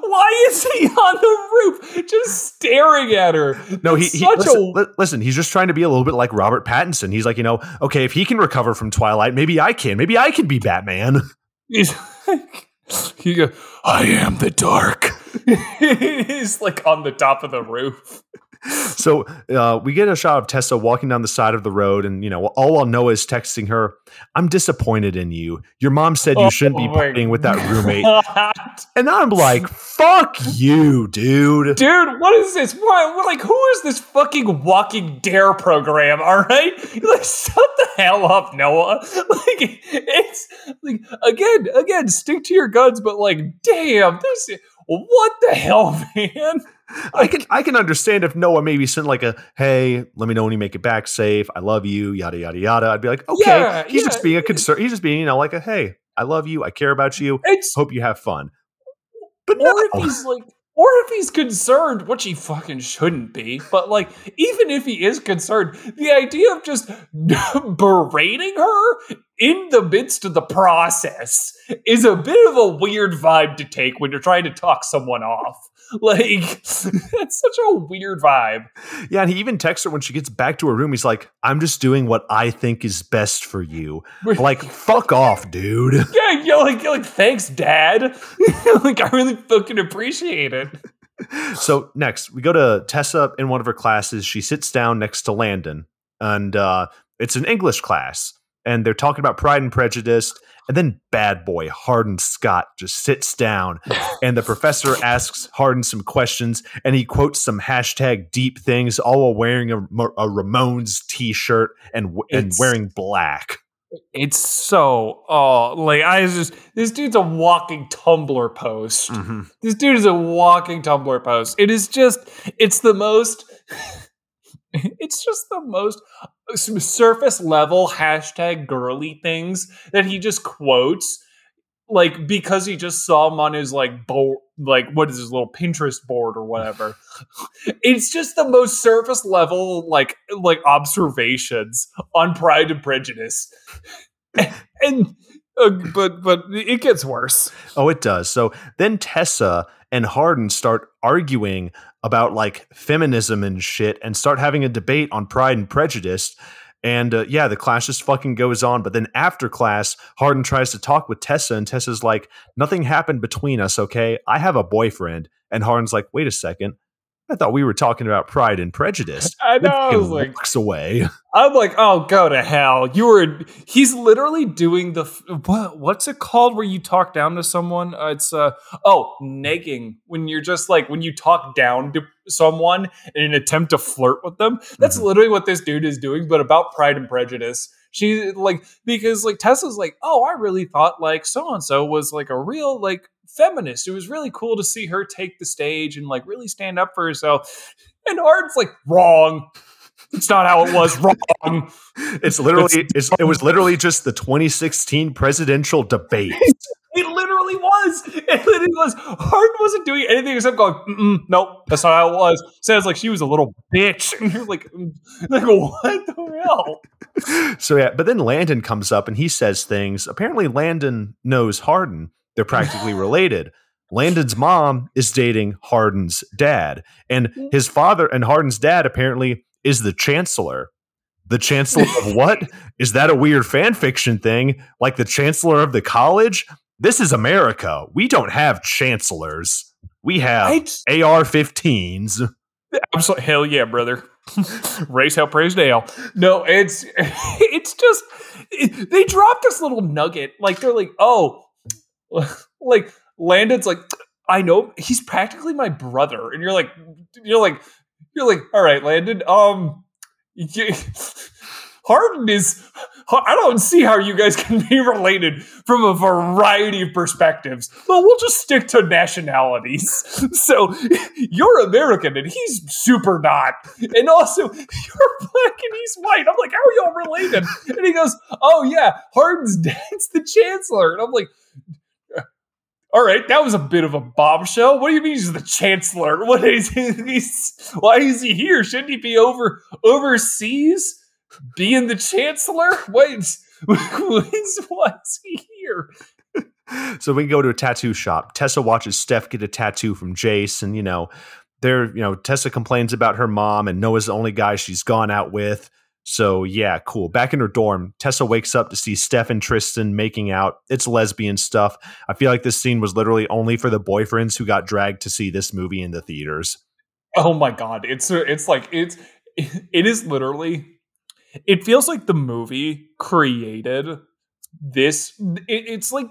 Why is he on the roof just staring at her? No, he, he listen, a- listen, he's just trying to be a little bit like Robert Pattinson. He's like, you know, okay, if he can recover from Twilight, maybe I can. Maybe I can be Batman. He's like, he go, I am the dark. he's like on the top of the roof. so uh, we get a shot of Tessa walking down the side of the road, and you know, all while Noah is texting her, "I'm disappointed in you. Your mom said you shouldn't be Oh partying with that roommate." God. and I'm like, "Fuck you, dude." Dude, what is this? What, what, like, who is this fucking Walking Dare program? All right, like, shut the hell up, Noah. Like, it's like again, again, stick to your guns, but like, damn, this, what the hell, man? I can I can understand if Noah maybe sent like a hey, let me know when you make it back safe. I love you, yada yada yada. I'd be like, okay, Yeah, he's yeah. just being a concern. He's just being, you know, like a hey, I love you, I care about you. Hope you have fun. But or no, if he's like or if he's concerned which he fucking shouldn't be but like even if he is concerned the idea of just berating her in the midst of the process is a bit of a weird vibe to take when you're trying to talk someone off like it's such a weird vibe yeah, and he even texts her when she gets back to her room. He's like, I'm just doing what I think is best for you. Like, fuck off, dude. yeah you're like, like thanks dad like i really fucking appreciate it So next, we go to Tessa in one of her classes. She sits down next to Landon, and uh, it's an English class, and they're talking about Pride and Prejudice. And then bad boy Hardin Scott just sits down, and the professor asks Hardin some questions, and he quotes some hashtag deep things, all while wearing a, a Ramones t-shirt and and It's- wearing black. It's so oh like I was just this dude's a walking Tumblr post. Mm-hmm. This dude is a walking Tumblr post. It is just it's the most it's just the most surface level hashtag girly things that he just quotes like because he just saw him on his like board like what is his little pinterest board or whatever. It's just the most surface level like like observations on pride and prejudice. And uh, but but it gets worse. Oh, it does. So then Tessa and Hardin start arguing about like feminism and shit and start having a debate on Pride and Prejudice. And uh, yeah, the class just fucking goes on. But then after class, Hardin tries to talk with Tessa, and Tessa's like, Nothing happened between us, okay? I have a boyfriend. And Hardin's like, Wait a second. I thought we were talking about Pride and Prejudice. i know I was like walks away. I'm like, oh, go to hell. You were. He's literally doing the what? What's it called where you talk down to someone? Uh, it's uh oh, negging. When you're just like when you talk down to someone in an attempt to flirt with them. That's Mhm. literally what this dude is doing, but about Pride and Prejudice. She like because like Tessa's like, oh, I really thought like so and so was like a real like feminist. It was really cool to see her take the stage and like really stand up for herself. And Art's like, wrong. It's not how it was. Wrong. It's literally, it's, it was literally just the 2016 presidential debate. It literally was. It literally was. Hart wasn't doing anything except going, nope, that's not how it was. Sounds like she was a little bitch. And you're like, mm, like what the hell? so yeah, but then Landon comes up and he says things. Apparently, Landon knows Hardin. They're practically related. Landon's mom is dating Hardin's dad, and mm. his father and Hardin's dad apparently is the chancellor. The chancellor of what? Is that a weird fan fiction thing? Like the chancellor of the college? This is America. We don't have chancellors. We have I AR 15s. Absolutely, hell yeah, brother. Raise hell, praise Dale. No, it's it's just it- they dropped this little nugget. Like they're like, oh, like Landon's like, I know he's practically my brother, and you're like, you're like, you're like, all right, Landon. Um, you, Hardin is. I don't see how you guys can be related from a variety of perspectives. Well, we'll just stick to nationalities. So you're American and he's super not. And also, you're black and he's white. I'm like, how are y'all related? And he goes, oh, yeah, Hardin's dad's the chancellor. And I'm like, all right, that was a bit of a bombshell. What do you mean he's the chancellor? What is he? He's, why is he here? Shouldn't he be over overseas being the chancellor? Wait, why is he here? So we can go to a tattoo shop. Tessa watches Steph get a tattoo from Jace, and you know, they're you know, Tessa complains about her mom, and Noah's the only guy she's gone out with. So yeah, cool. Back in her dorm, Tessa wakes up to see Steph and Tristan making out. It's lesbian stuff. I feel like this scene was literally only for the boyfriends who got dragged to see this movie in the theaters. Oh my god, it's it's like it's it is literally it feels like the movie created this it, it's like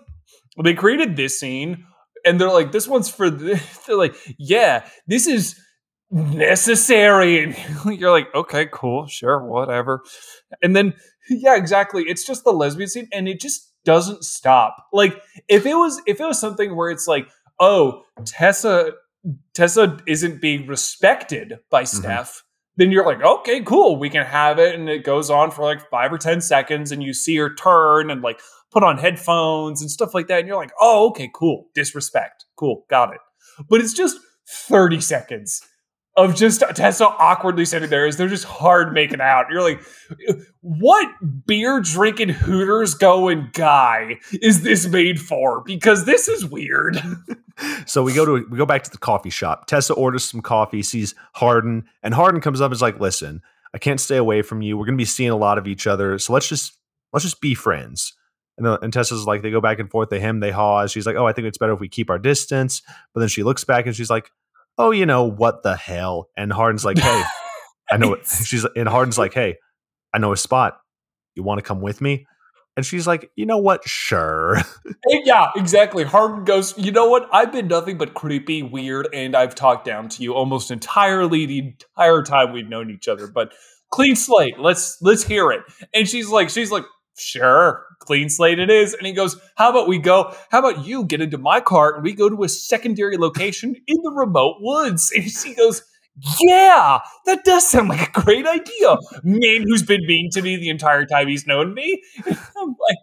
they created this scene and they're like this one's for the, they're like yeah this is necessary. And you're like okay cool sure whatever. And then yeah exactly it's just the lesbian scene and it just doesn't stop. Like if it was if it was something where it's like oh tessa tessa isn't being respected by Mm-hmm. steph then you're like okay cool we can have it and it goes on for like five or ten seconds and you see her turn and like put on headphones and stuff like that and you're like oh okay cool disrespect cool got it. But it's just 30 seconds of just Tessa awkwardly sitting there as they're just hard making out. You're like, what beer drinking Hooters going guy is this made for? Because this is weird. So we go to we go back to the coffee shop. Tessa orders some coffee, sees Hardin, and Hardin comes up and is like, "Listen, I can't stay away from you. We're to be seeing a lot of each other, so let's just let's just be friends." And, the, and Tessa's like, they go back and forth, they hem, they haw. She's like, "Oh, I think it's better if we keep our distance." But then she looks back and she's like, "Oh, you know what the hell?" And Hardin's like, "Hey, I know it." She's and Hardin's like, "Hey, I know a spot. You want to come with me?" And she's like, "You know what? Sure." Eh, yeah, exactly. Hardin goes, you know what? I've been nothing but creepy, weird, and I've talked down to you almost entirely the entire time we've known each other. But clean slate. Let's let's hear it. And she's like, she's like, sure, clean slate it is. And he goes, how about we go? How about you get into my car and we go to a secondary location in the remote woods? And she goes. Yeah, that does sound like a great idea. Man who's been mean to me the entire time he's known me. I'm like,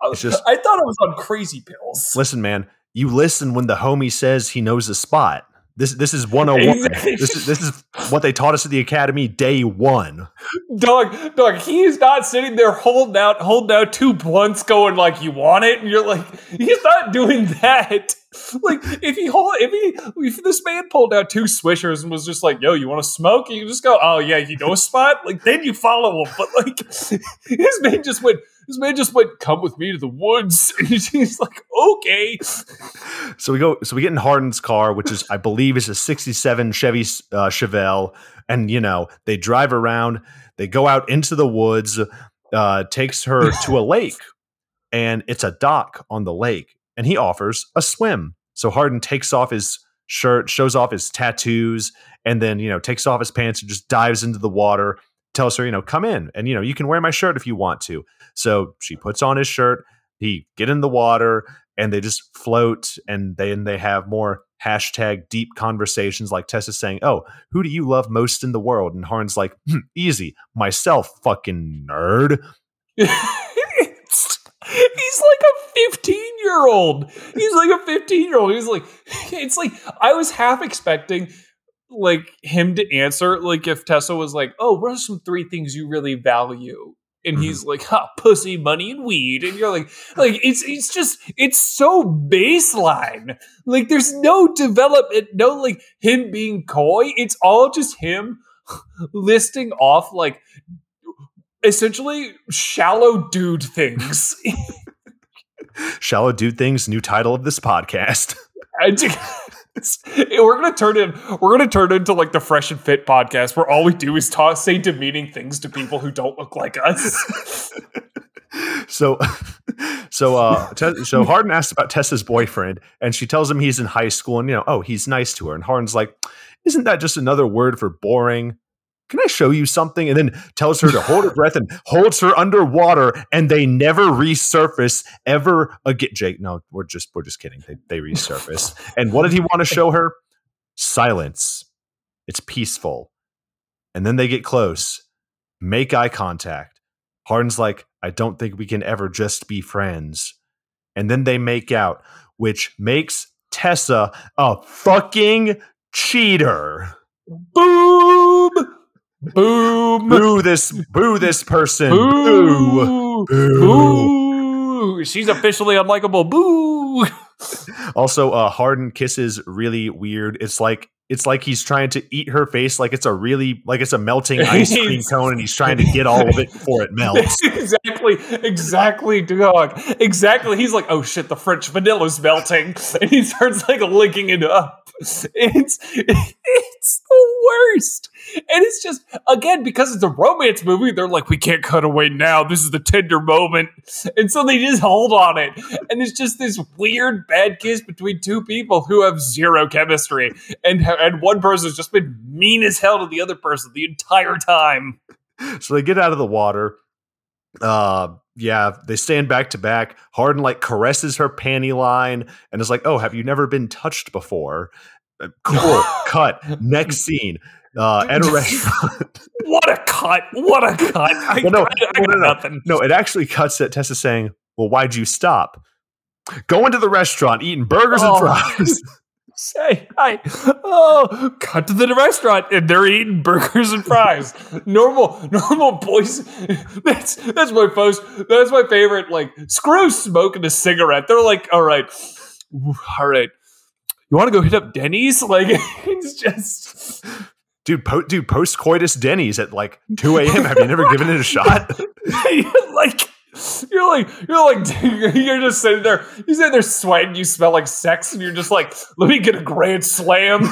I, It's just- I thought I was on crazy pills. Listen, man, you listen when the homie says he knows the spot. This this is 101. This is this is what they taught us at the academy day one. Dog, dog, he's not sitting there holding out, holding out two blunts, going like, "You want it?" And you're like, he's not doing that. Like, if he hold, if he, if this man pulled out two swishers and was just like, "Yo, you want to smoke?" You just go, "Oh yeah, you know a spot." Like, then you follow him. But like, his man just went. This man just went, "Come with me to the woods," and he's like, "Okay." So we go. So we get in Hardin's car, which is I believe is a '67 Chevy uh, Chevelle, and you know they drive around. They go out into the woods. Uh, takes her to a lake, and it's a dock on the lake, and he offers a swim. So Hardin takes off his shirt, shows off his tattoos, and then you know takes off his pants and just dives into the water. Tells her, you know, come in, and you know you can wear my shirt if you want to. So she puts on his shirt. He get in the water and they just float and then they have more hashtag deep conversations like Tessa saying, Oh, who do you love most in the world? And Harn's like, "Hmm, easy, myself, fucking nerd. He's like a 15 year old. He's like a 15 year old. He's like, it's like, I was half expecting like him to answer, like if Tessa was like, oh, what are some three things you really value? And mm-hmm. he's like, huh, pussy, money, and weed. And you're like, like it's it's just it's so baseline. Like there's no development, no like him being coy. It's all just him listing off like essentially shallow dude things. Shallow Dude Things, new title of this podcast. We're gonna turn in we're gonna turn into like the fresh and fit podcast where all we do is talk say demeaning things to people who don't look like us. so so uh Te- so Hardin asks about Tessa's boyfriend and she tells him he's in high school and you know, oh, he's nice to her. And Hardin's like, isn't that just another word for boring? Can I show you something? And then tells her to hold her breath and holds her underwater, and they never resurface ever again. Jake, no, we're just we're just kidding. They they resurface. and what did he want to show her? Silence. It's peaceful. And then they get close, make eye contact. Hardin's like, I don't think we can ever just be friends. And then they make out, which makes Tessa a fucking cheater. Boom! Boom! Boo this, boo this person. Boo. Boo! Boo. Boo! She's officially unlikable. Boo! Also, uh, Hardin kisses really weird. It's like it's like he's trying to eat her face, like it's a really like it's a melting ice cream cone, and he's trying to get all of it before it melts. exactly, exactly, dog. Exactly. He's like, oh shit, the French vanilla's melting. And he starts like licking it up. It's, it's the worst. And it's just, again, because it's a romance movie, they're like, we can't cut away now. This is the tender moment. And so they just hold on it. And it's just this weird bad kiss between two people who have zero chemistry. And, and one person's just been mean as hell to the other person the entire time. So they get out of the water. Uh, yeah, they stand back to back. Hardin like caresses her panty line and is like, "Oh, have you never been touched before?" Cool. cut. Next scene. Uh, at a restaurant. What a cut! What a cut! I, Well, no, I, I no, no, no. nothing. no, it actually cuts at Tessa saying, "Well, why'd you stop?" Going to the restaurant, eating burgers Oh. and fries. Say hi. Oh, cut to the restaurant and they're eating burgers and fries. normal, normal boys. That's that's my post. That's my favorite. Like, screw smoking a cigarette. They're like, all right, all right. You want to go hit up Denny's? Like, it's just. dude, po- dude, post coitus Denny's at like 2 a.m. Have you never given it a shot? like you're like you're like you're just sitting there you sit there sweating you smell like sex and you're just like let me get a grand slam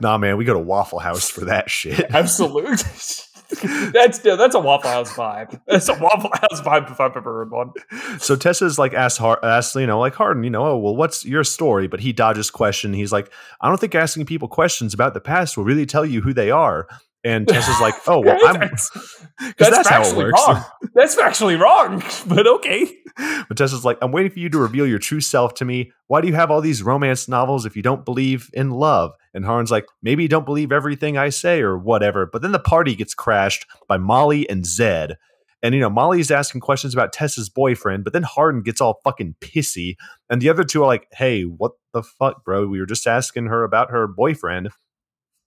nah, man, we go to Waffle House for that shit. absolutely that's that's a waffle house vibe that's a waffle house vibe if i've ever heard one So Tessa's like asks, Har- asks you know, like Hardin, you know, oh well, what's your story? But he dodges question. He's like, I don't think asking people questions about the past will really tell you who they are. And Tessa's like, oh well, I'm that's, because that's, how it works. wrong that's factually wrong but okay But Tessa's like, I'm waiting for you to reveal your true self to me. Why do you have all these romance novels if you don't believe in love? And Hardin's like, maybe you don't believe everything I say or whatever. But then the party gets crashed by Molly and Zed. And, you know, Molly's asking questions about Tessa's boyfriend, but then Hardin gets all fucking pissy. And the other two are like, hey, what the fuck, bro? We were just asking her about her boyfriend.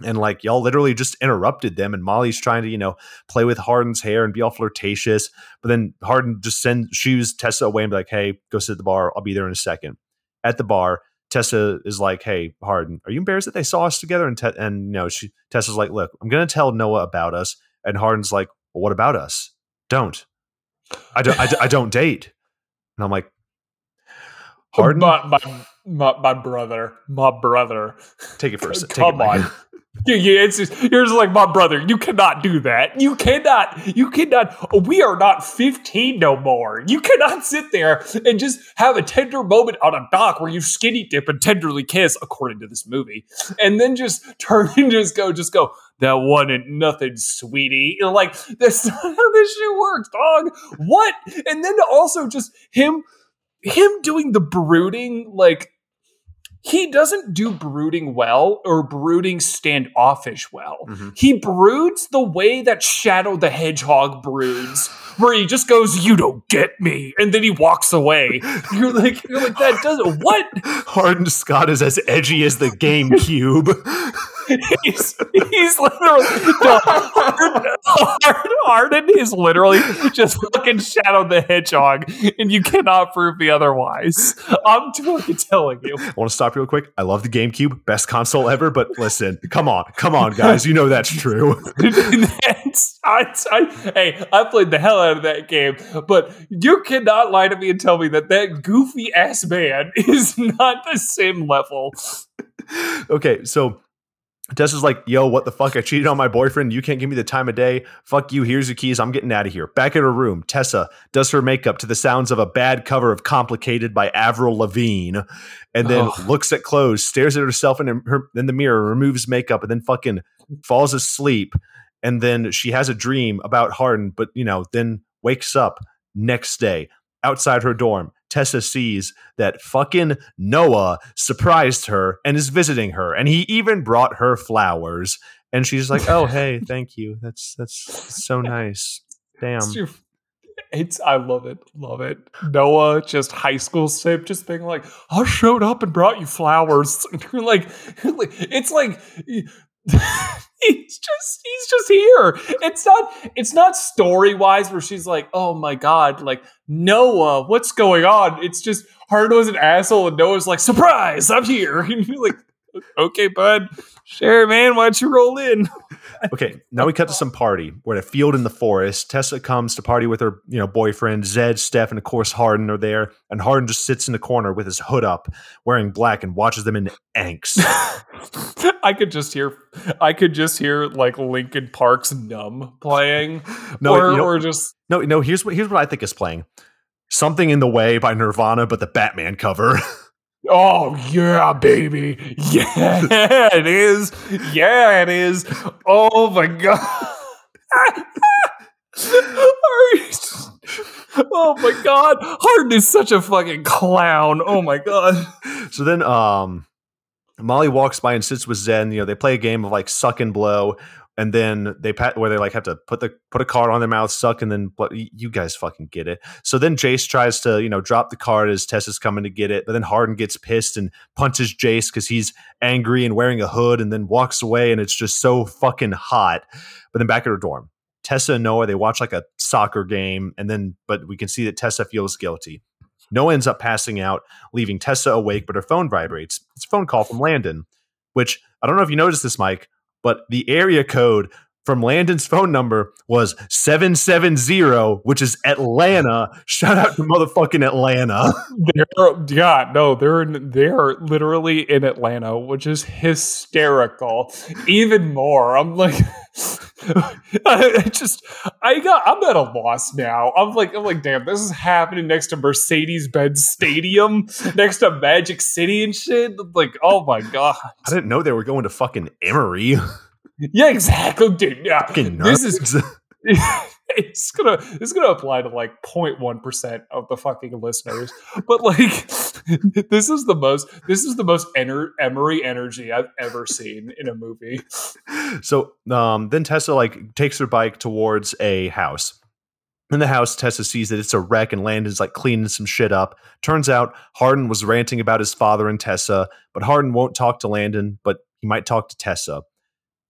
And like, y'all literally just interrupted them. And Molly's trying to, you know, play with Hardin's hair and be all flirtatious. But then Hardin just sends shoos Tessa away and be like, "Hey, go sit at the bar. I'll be there in a second. At the bar, Tessa is like, "Hey, Hardin, are you embarrassed that they saw us together?" And Te- and you know, she Tessa's like, "Look, I'm gonna tell Noah about us." And Hardin's like, well, "What about us? Don't. I don't. I, d- I don't date." And I'm like, Hardin, my, my, my, my brother my brother take it first. Take Come it, on. Yeah, yeah, it's just, you're just like my brother. You cannot do that. You cannot. You cannot. We are not 15 no more. You cannot sit there and just have a tender moment on a dock where you skinny dip and tenderly kiss, according to this movie, and then just turn and just go, just go. That wasn't nothing, sweetie. You're like, that's not how this shit works, dog. What? And then also just him, him doing the brooding, like he doesn't do brooding well or brooding standoffish well. Mhm. He broods the way that Shadow the Hedgehog broods, where he just goes, "You don't get me," and then he walks away. You're like, you're like that doesn't what? Hardin Scott is as edgy as the GameCube. He's, he's literally Hardin, Hardin is literally just fucking Shadow the Hedgehog, and you cannot prove me otherwise. I'm fucking telling you. I want to stop real quick. I love the GameCube, best console ever. But listen, come on, come on, guys, you know that's true. That's- I, I- hey, I played the hell out of that game, but you cannot lie to me and tell me that that goofy ass man is not the same level. okay, so Tessa's like, yo, what the fuck? I cheated on my boyfriend. You can't give me the time of day. Fuck you. Here's your keys. I'm getting out of here. Back in her room, Tessa does her makeup to the sounds of a bad cover of Complicated by Avril Lavigne, and then looks at clothes, stares at herself in, her, in the mirror, removes makeup, and then fucking falls asleep. And then she has a dream about Hardin, but, you know, then wakes up next day outside her dorm. Tessa sees that fucking Noah surprised her and is visiting her, and he even brought her flowers. And she's like, "Oh, hey, thank you. That's that's so nice. Damn." It's, I love it, love it. Noah, just high school sip, just being like, I showed up and brought you flowers. Like, it's like he's just he's just here. It's not it's not story wise where she's like, oh my god, like Noah, what's going on? It's just Hard was an asshole and Noah's like, surprise, I'm here. And you're like, okay, bud. Sure, man. Why don't you roll in? okay, now we cut to some party. We're at a field in the forest. Tessa comes to party with her, you know, boyfriend Zed, Steph, and of course Hardin are there. And Hardin just sits in the corner with his hood up, wearing black, and watches them in angst. I could just hear, I could just hear like Linkin Park's "Numb" playing, No, or, you know- or just no, no. Here's what here's what I think is playing. Something in the way by Nirvana, but the Batman cover. Oh yeah, baby. Yeah, it is. Yeah, it is. Oh my god. oh my god. Hardin is such a fucking clown. Oh my god. so then, um, Molly walks by and sits with Zed. You know, they play a game of like suck and blow, and then they pat where they like have to put the put a card on their mouth, suck, and then blow. You guys fucking get it. So then Jace tries to you know drop the card as Tessa's coming to get it, but then Hardin gets pissed and punches Jace because he's angry and wearing a hood, and then walks away, and it's just so fucking hot. But then back at her dorm, Tessa and Noah they watch like a soccer game, and then but we can see that Tessa feels guilty. Noah ends up passing out, leaving Tessa awake, but her phone vibrates. It's a phone call from Landon, which I don't know if you noticed this, Mike, but the area code from Landon's phone number was 770, which is Atlanta. Shout out to motherfucking Atlanta. They're, yeah, no, they're in, they're literally in Atlanta, which is hysterical. Even more, I'm like, I just, I got, I'm at a loss now. I'm like, I'm like, damn, this is happening next to Mercedes-Benz Stadium, next to Magic City and shit. Like, oh my god, I didn't know they were going to fucking Emory. Yeah, exactly, dude. Yeah, this is it's gonna it's gonna apply to like 0.1 percent of the fucking listeners, but like this is the most this is the most ener- Emory energy I've ever seen in a movie. so um, then Tessa like takes her bike towards a house. In the house, Tessa sees that it's a wreck and Landon's like cleaning some shit up. Turns out Hardin was ranting about his father and Tessa, but Hardin won't talk to Landon, but he might talk to Tessa.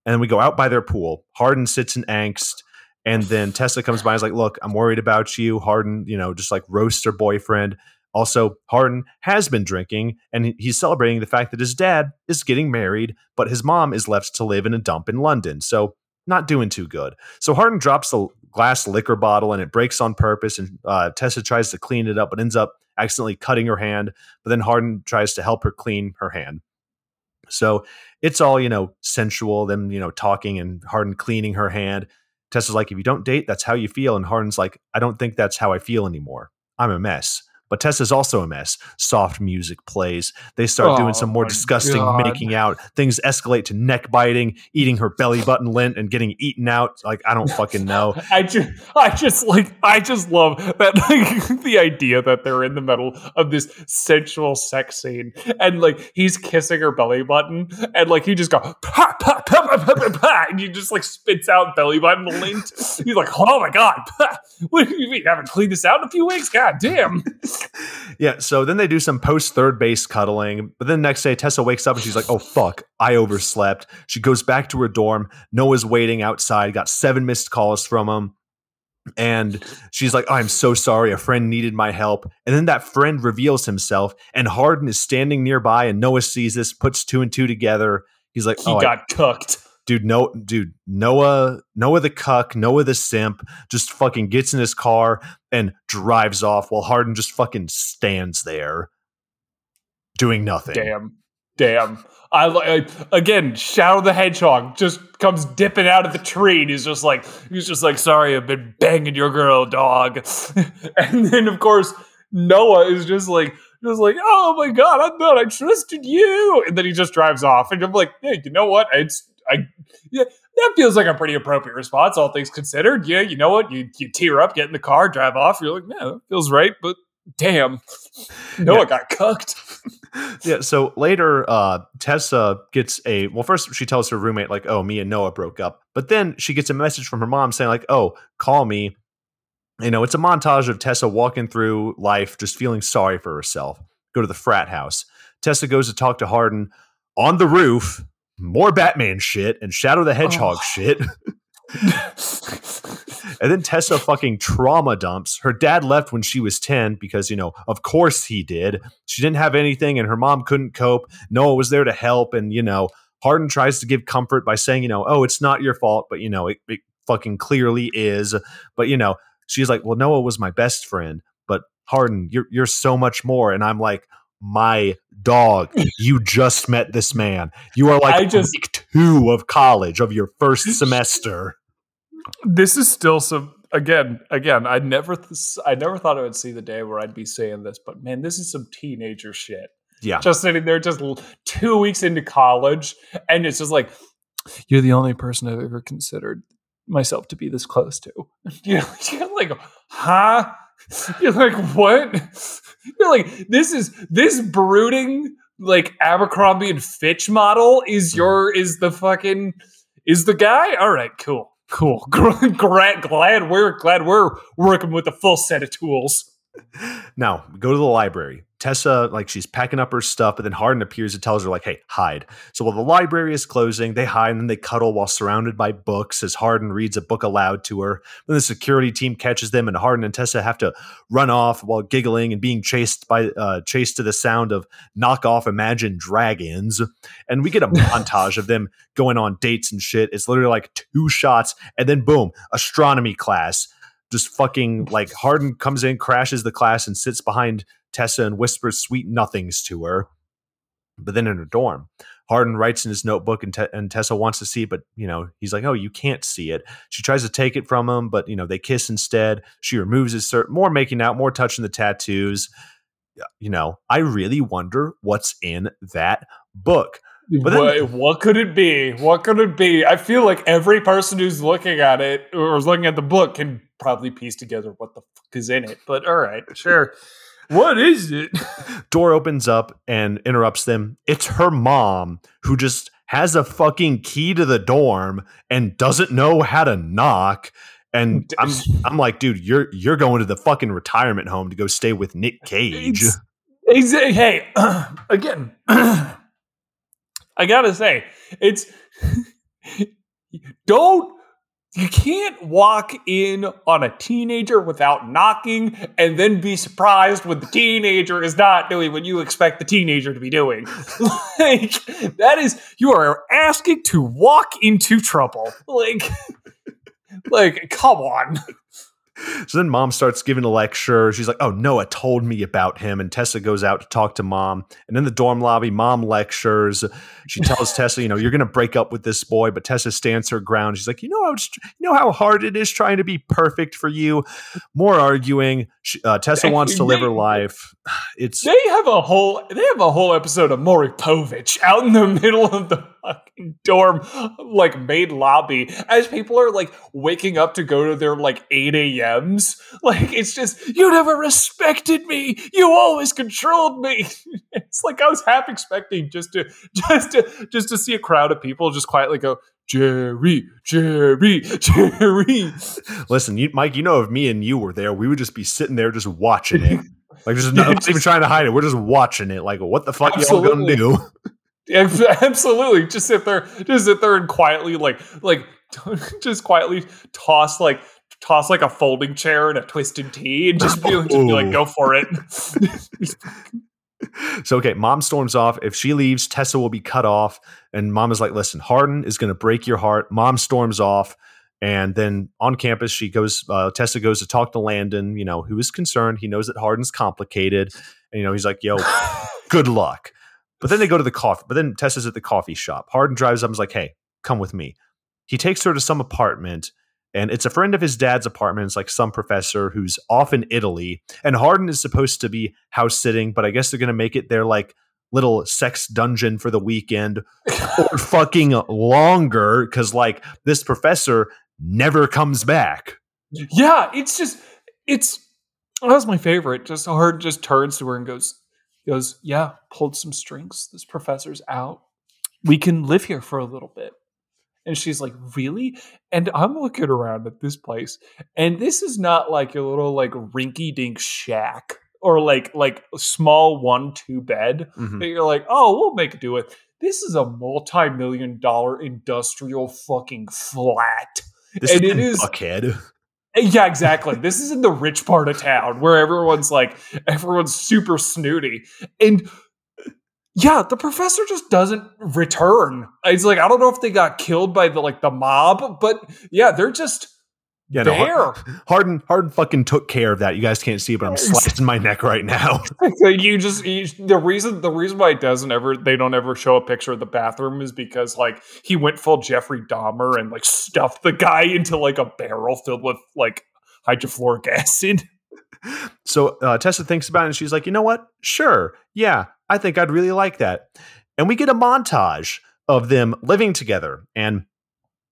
And then we go out by their pool. Hardin sits in angst, and then Tessa comes by and is like, Look, I'm worried about you. Hardin, you know, just like roasts her boyfriend. Also, Hardin has been drinking, and he's celebrating the fact that his dad is getting married, but his mom is left to live in a dump in London. So, not doing too good. So, Hardin drops the glass liquor bottle and it breaks on purpose. And uh, Tessa tries to clean it up, but ends up accidentally cutting her hand. But then Hardin tries to help her clean her hand. So it's all, you know, sensual, them, you know, talking and Hardin cleaning her hand. Tessa's like, if you don't date, that's how you feel. And Hardin's like, I don't think that's how I feel anymore. I'm a mess. But Tessa's also a mess. Soft music plays. They start Oh doing some more oh disgusting God. making out. Things escalate to neck biting, eating her belly button lint, and getting eaten out. Like, I don't fucking know. I just, I just like, I just love that, like, the idea that they're in the middle of this sensual sex scene, and like he's kissing her belly button, and like he just go pa pa, pa and he just like spits out belly button lint. He's like, oh my god, what do you mean? Haven't cleaned this out in a few weeks? God damn. Yeah, so then they do some post third base cuddling, but then next day Tessa wakes up and she's like, "Oh fuck, I overslept." She goes back to her dorm. Noah's waiting outside. Got seven missed calls from him, and she's like, oh, "I'm so sorry. A friend needed my help." And then that friend reveals himself, and Hardin is standing nearby, and Noah sees this, puts two and two together. He's like, He "Oh, I- got cooked. dude, no, dude, Noah, Noah the cuck, Noah the simp, just fucking gets in his car and drives off while Hardin just fucking stands there doing nothing. Damn. Damn. I, li- I again, Shadow the Hedgehog just comes dipping out of the tree, and he's just like, he's just like, sorry, I've been banging your girl, dog. and then of course Noah is just like, just like, oh my god, I thought I trusted you, and then he just drives off, and I'm like, yeah, you know what? It's I, yeah, that feels like a pretty appropriate response, all things considered. Yeah, you know what? You you tear up, get in the car, drive off. You're like, yeah, that feels right, but damn, Noah Yeah. got cooked. Yeah, so later, uh, Tessa gets a well. First, she tells her roommate like, "Oh, me and Noah broke up," but then she gets a message from her mom saying like, "Oh, call me." You know, it's a montage of Tessa walking through life, just feeling sorry for herself. Go to the frat house. Tessa goes to talk to Hardin on the roof. More Batman shit and Shadow the Hedgehog Oh. shit. And then Tessa fucking trauma dumps. Her dad left when she was 10 because, you know, of course he did. She didn't have anything and her mom couldn't cope. Noah was there to help. And, you know, Hardin tries to give comfort by saying, you know, oh, it's not your fault, but, you know, it, it fucking clearly is. But, you know, she's like, well, Noah was my best friend, but Hardin, you're, you're so much more. And I'm like, my dog, you just met this man. You are like I just- week two of college of your first semester. this is still some again again i never th- i never thought i would see the day where i'd be saying this but man this is some teenager shit Yeah. just sitting there just two weeks into college and it's just like you're the only person i've ever considered myself to be this close to. You're, you're like huh? You're like what? You're like this is this brooding like abercrombie and fitch model is mm-hmm. your is the fucking is the guy? All right cool cool. Glad, glad we're glad we're working with a full set of tools. Now, go to the library. Tessa, like, she's packing up her stuff, but then Hardin appears and tells her, like, hey, hide. So while the library is closing, they hide and then they cuddle while surrounded by books as Hardin reads a book aloud to her. Then the security team catches them, and Hardin and Tessa have to run off while giggling and being chased by uh, chased to the sound of knockoff Imagine Dragons. And we get a montage of them going on dates and shit. It's literally like two shots, and then boom, astronomy class just fucking like Hardin comes in, crashes the class, and sits behind Tessa and whispers sweet nothings to her. But then in her dorm, Hardin writes in his notebook, and, and Tessa wants to see it, but you know he's like, "Oh, you can't see it." She tries to take it from him, but you know they kiss instead. She removes his shirt, more making out, more touching the tattoos. You know, I really wonder what's in that book. But what, what could it be? What could it be? I feel like every person who's looking at it or is looking at the book can probably piece together what the fuck is in it. But all right, sure. What is it? door opens up and interrupts them. It's her mom who just has a fucking key to the dorm and doesn't know how to knock. And I'm I'm like, dude, you're you're going to the fucking retirement home to go stay with Nick Cage. It's- Exa- hey, again, I gotta say, it's don't you can't walk in on a teenager without knocking and then be surprised when the teenager is not doing what you expect the teenager to be doing. like that is you are asking to walk into trouble. Like like come on. So then mom starts giving a lecture. She's like, oh, Noah told me about him. And Tessa goes out to talk to mom. And in the dorm lobby, mom lectures. She tells Tessa, you know, you're going to break up with this boy. But Tessa stands her ground. She's like, you know, how it's, you know how hard it is trying to be perfect for you. More arguing. She, uh, Tessa wants to live her life. It's They have a whole they have a whole episode of Maury Povich out in the middle of the fucking dorm like main lobby as people are like waking up to go to their like 8 a.m.s. Like it's just you never respected me. You always controlled me. It's like I was half expecting just to just to just to see a crowd of people just quietly go, Jerry, Jerry, Jerry. listen, you, Mike. You know, if me and you were there, we would just be sitting there just watching it. Like, just not, not even trying to hide it. We're just watching it. Like, what the fuck y'all gonna do? Yeah, Absolutely. Just sit there, just sit there and quietly, like, like, just quietly toss, like, toss like a folding chair and a twisted tea, and just be, just be like, go for it. So okay, mom storms off. If she leaves, Tessa will be cut off. And mom is like, listen, Hardin is gonna break your heart. Mom storms off. And then on campus, she goes, uh, Tessa goes to talk to Landon, you know, who is concerned. He knows that Hardin's complicated. And, you know, he's like, yo, good luck. But then they go to the coffee. But then Tessa's at the coffee shop. Hardin drives up and is like, hey, come with me. He takes her to some apartment, and it's a friend of his dad's apartment. It's like some professor who's off in Italy. And Hardin is supposed to be house sitting, but I guess they're going to make it their like little sex dungeon for the weekend or fucking longer because like this professor never comes back. yeah, it's just, it's, that was my favorite. Just her just turns to her and goes, goes, yeah, pulled some strings. This professor's out. We can live here for a little bit. And she's like, really? And I'm looking around at this place, and this is not like your little like rinky dink shack or like like a small one two bed Mhm. that you're like, oh, we'll make do it. This is a multi million dollar industrial fucking flat. This And is it is- Buckhead. Yeah, exactly. this is in the rich part of town where everyone's like, everyone's super snooty. And yeah, the professor just doesn't return. It's like, I don't know if they got killed by the like the mob, but yeah, they're just Yeah, no, Har- Hardin Hardin fucking took care of that. You guys can't see, but I'm slicing my neck right now. you just you, the reason the reason why it doesn't ever they don't ever show a picture of the bathroom is because like he went full Jeffrey Dahmer and like stuffed the guy into like a barrel filled with like hydrofluoric acid. So uh, Tessa thinks about it and she's like, you know what? Sure. Yeah, I think I'd really like that. And we get a montage of them living together. And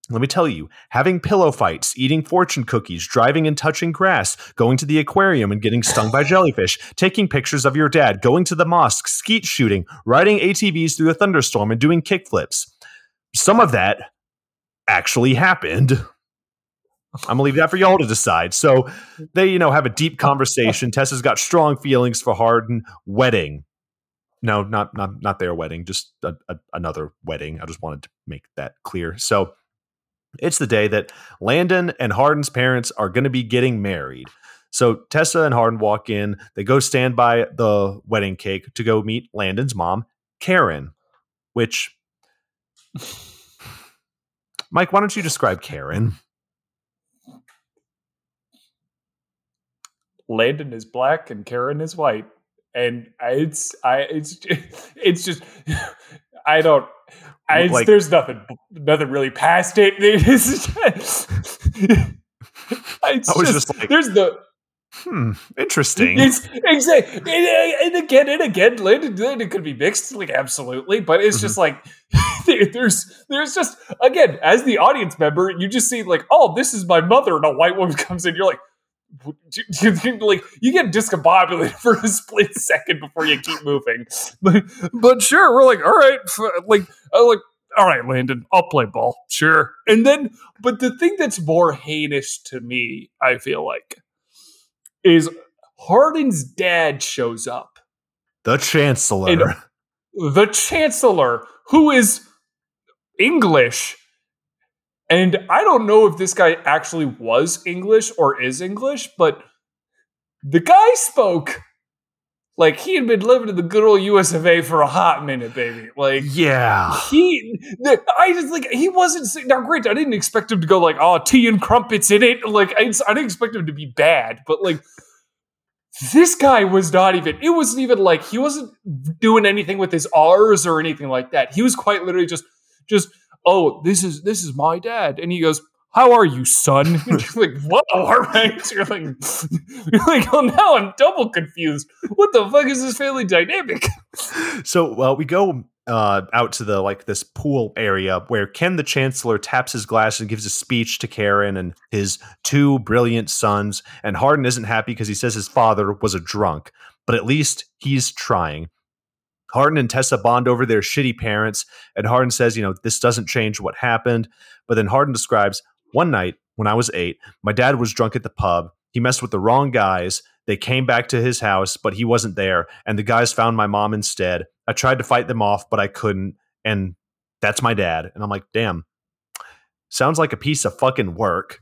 let me tell you, having pillow fights, eating fortune cookies, driving and touching grass, going to the aquarium and getting stung by jellyfish, taking pictures of your dad, going to the mosque, skeet shooting, riding ATVs through a thunderstorm, and doing kickflips. Some of that actually happened. I'm gonna leave that for y'all to decide. So they, you know, have a deep conversation. Tessa's got strong feelings for Hardin. Wedding. No, not not not their wedding, just a, a, another wedding. I just wanted to make that clear. So it's the day that Landon and Hardin's parents are going to be getting married. So Tessa and Hardin walk in. They go stand by the wedding cake to go meet Landon's mom, Karen. Which, Mike, why don't you describe Karen? Landon is black and Karen is white, and it's I it's it's just I don't. I, Like- there's nothing nothing really past it. It's just, it's I was just, just like- there's the Hmm, interesting. It's exactly, and, and again and again, Landon, Landon could be mixed, like absolutely, but it's just like there's there's just again as the audience member, you just see like, oh, this is my mother, and a white woman comes in, you're like. like you get discombobulated for a split second before you keep moving, but but sure, we're like, all right, like uh, like all right, Landon, I'll play ball, sure. And then, but the thing that's more heinous to me, I feel like, is Hardin's dad shows up. the Chancellor. The chancellor, who is English. And I don't know if this guy actually was English or is English, but the guy spoke like he had been living in the good old US of A for a hot minute, baby. Like yeah. he, the, I just like he wasn't now. Great, I didn't expect him to go like, "Oh, tea and crumpets in it." Like I, I didn't expect him to be bad, but like this guy was not even. It wasn't even like he wasn't doing anything with his R's or anything like that. He was quite literally just, just, oh, this is this is my dad, and he goes. How are you, son? Like, whoa, all right. You're like, you're like, oh, now I'm double confused. What the fuck is this family dynamic? So well, we go uh, out to the like this pool area where Ken the Chancellor taps his glass and gives a speech to Karen and his two brilliant sons. And Hardin isn't happy because he says his father was a drunk, but at least he's trying. Hardin and Tessa bond over their shitty parents, and Hardin says, you know, this doesn't change what happened. But then Hardin describes one night when I was eight, my dad was drunk at the pub. He messed with the wrong guys. They came back to his house, but he wasn't there. And the guys found my mom instead. I tried to fight them off, but I couldn't. And that's my dad. And I'm like, damn, sounds like a piece of fucking work.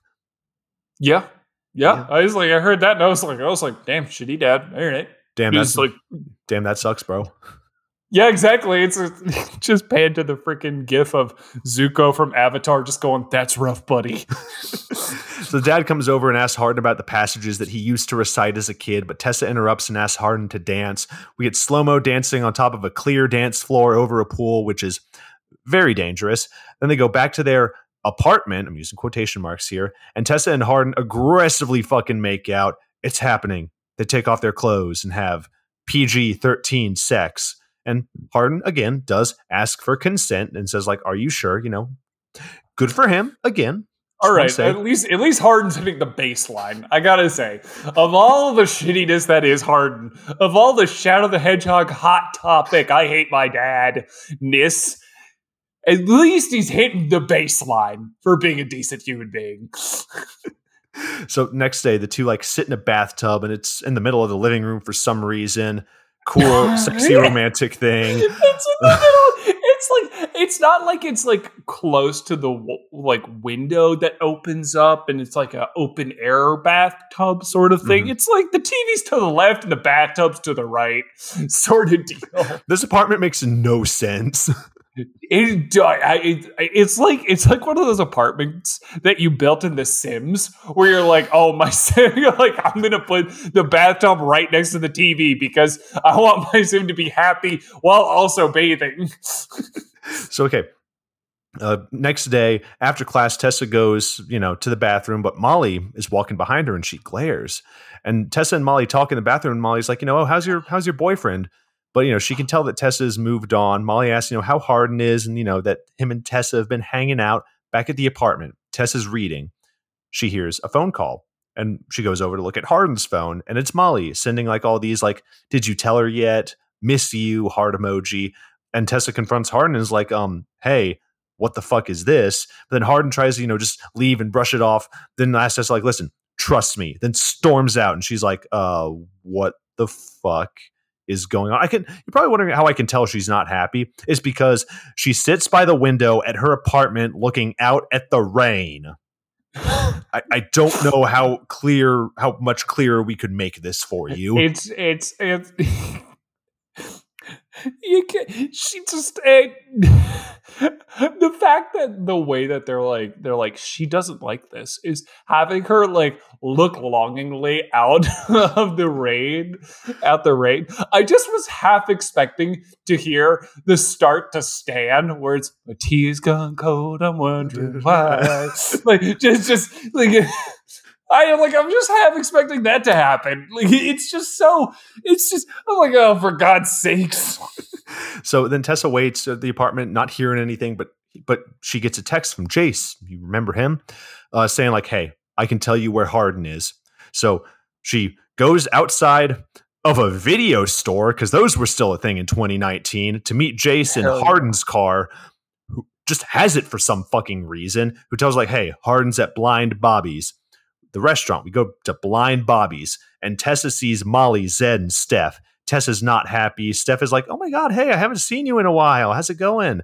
Yeah. Yeah. Yeah. I was like, I heard that and I was like, I was like, damn, shitty dad. All right. Damn, that's like, damn, that sucks, bro. Yeah, exactly. It's a, just pan to the freaking gif of Zuko from Avatar just going, that's rough, buddy. So dad comes over and asks Hardin about the passages that he used to recite as a kid, but Tessa interrupts and asks Hardin to dance. We get slow mo dancing on top of a clear dance floor over a pool, which is very dangerous. Then they go back to their apartment. I'm using quotation marks here. And Tessa and Hardin aggressively fucking make out. It's happening. They take off their clothes and have PG 13 sex. And Hardin, again, does ask for consent and says, like, are you sure? You know, good for him. Again, All right, at least at least Hardin's hitting the baseline. I gotta say, of all the shittiness that is Hardin, of all the Shadow the Hedgehog hot topic, I hate my dad ness. At least he's hitting the baseline for being a decent human being. So next day, the two like sit in a bathtub, and it's in the middle of the living room for some reason. Cool, sexy, romantic thing. It's in the middle. it's like it's not like it's like close to the like window that opens up and it's like a open air bathtub sort of thing. Mhm. It's like the TV's to the left and the bathtub's to the right, sort of deal. This apartment makes no sense. It, it, it's like it's like one of those apartments that you built in The Sims, where you're like, oh my sim, you're like I'm gonna put the bathtub right next to the TV because I want my sim to be happy while also bathing. So okay. Uh, next day after class, Tessa goes, you know, to the bathroom, but Molly is walking behind her and she glares. And Tessa and Molly talk in the bathroom. And Molly's like, you know, oh, how's your how's your boyfriend? But you know, she can tell that Tessa's moved on. Molly asks, you know, how Hardin is, and you know that him and Tessa have been hanging out back at the apartment. Tessa's reading. She hears a phone call, and she goes over to look at Hardin's phone, and it's Molly sending like all these like, did you tell her yet? Miss you, heart emoji. And Tessa confronts Hardin and is like, um, hey, what the fuck is this? But then Hardin tries to, you know, just leave and brush it off. Then asks Tessa, like, listen, trust me. Then storms out and she's like, uh, what the fuck is going on? I can you're probably wondering how I can tell she's not happy. Is because she sits by the window at her apartment looking out at the rain. I, I don't know how clear how much clearer we could make this for you. It's it's it's. you can She just the fact that the way that they're like they're like she doesn't like this is having her like look longingly out of the rain at the rain. I just was half expecting to hear the start to Stan where it's my tea's gone cold. I'm wondering why. like just just like. I am like I'm just half expecting that to happen. Like it's just so it's just I'm like oh for God's sakes. So then Tessa waits at the apartment, not hearing anything, but but she gets a text from Jace. You remember him, uh, saying like, "Hey, I can tell you where Hardin is." So she goes outside of a video store because those were still a thing in 2019 to meet Jace in yeah. Hardin's car, who just has it for some fucking reason. Who tells like, "Hey, Hardin's at Blind Bobby's." The restaurant. We go to Blind Bobby's, and Tessa sees Molly, Zed, and Steph. Tessa's not happy. Steph is like, "Oh my god, hey, I haven't seen you in a while. How's it going?"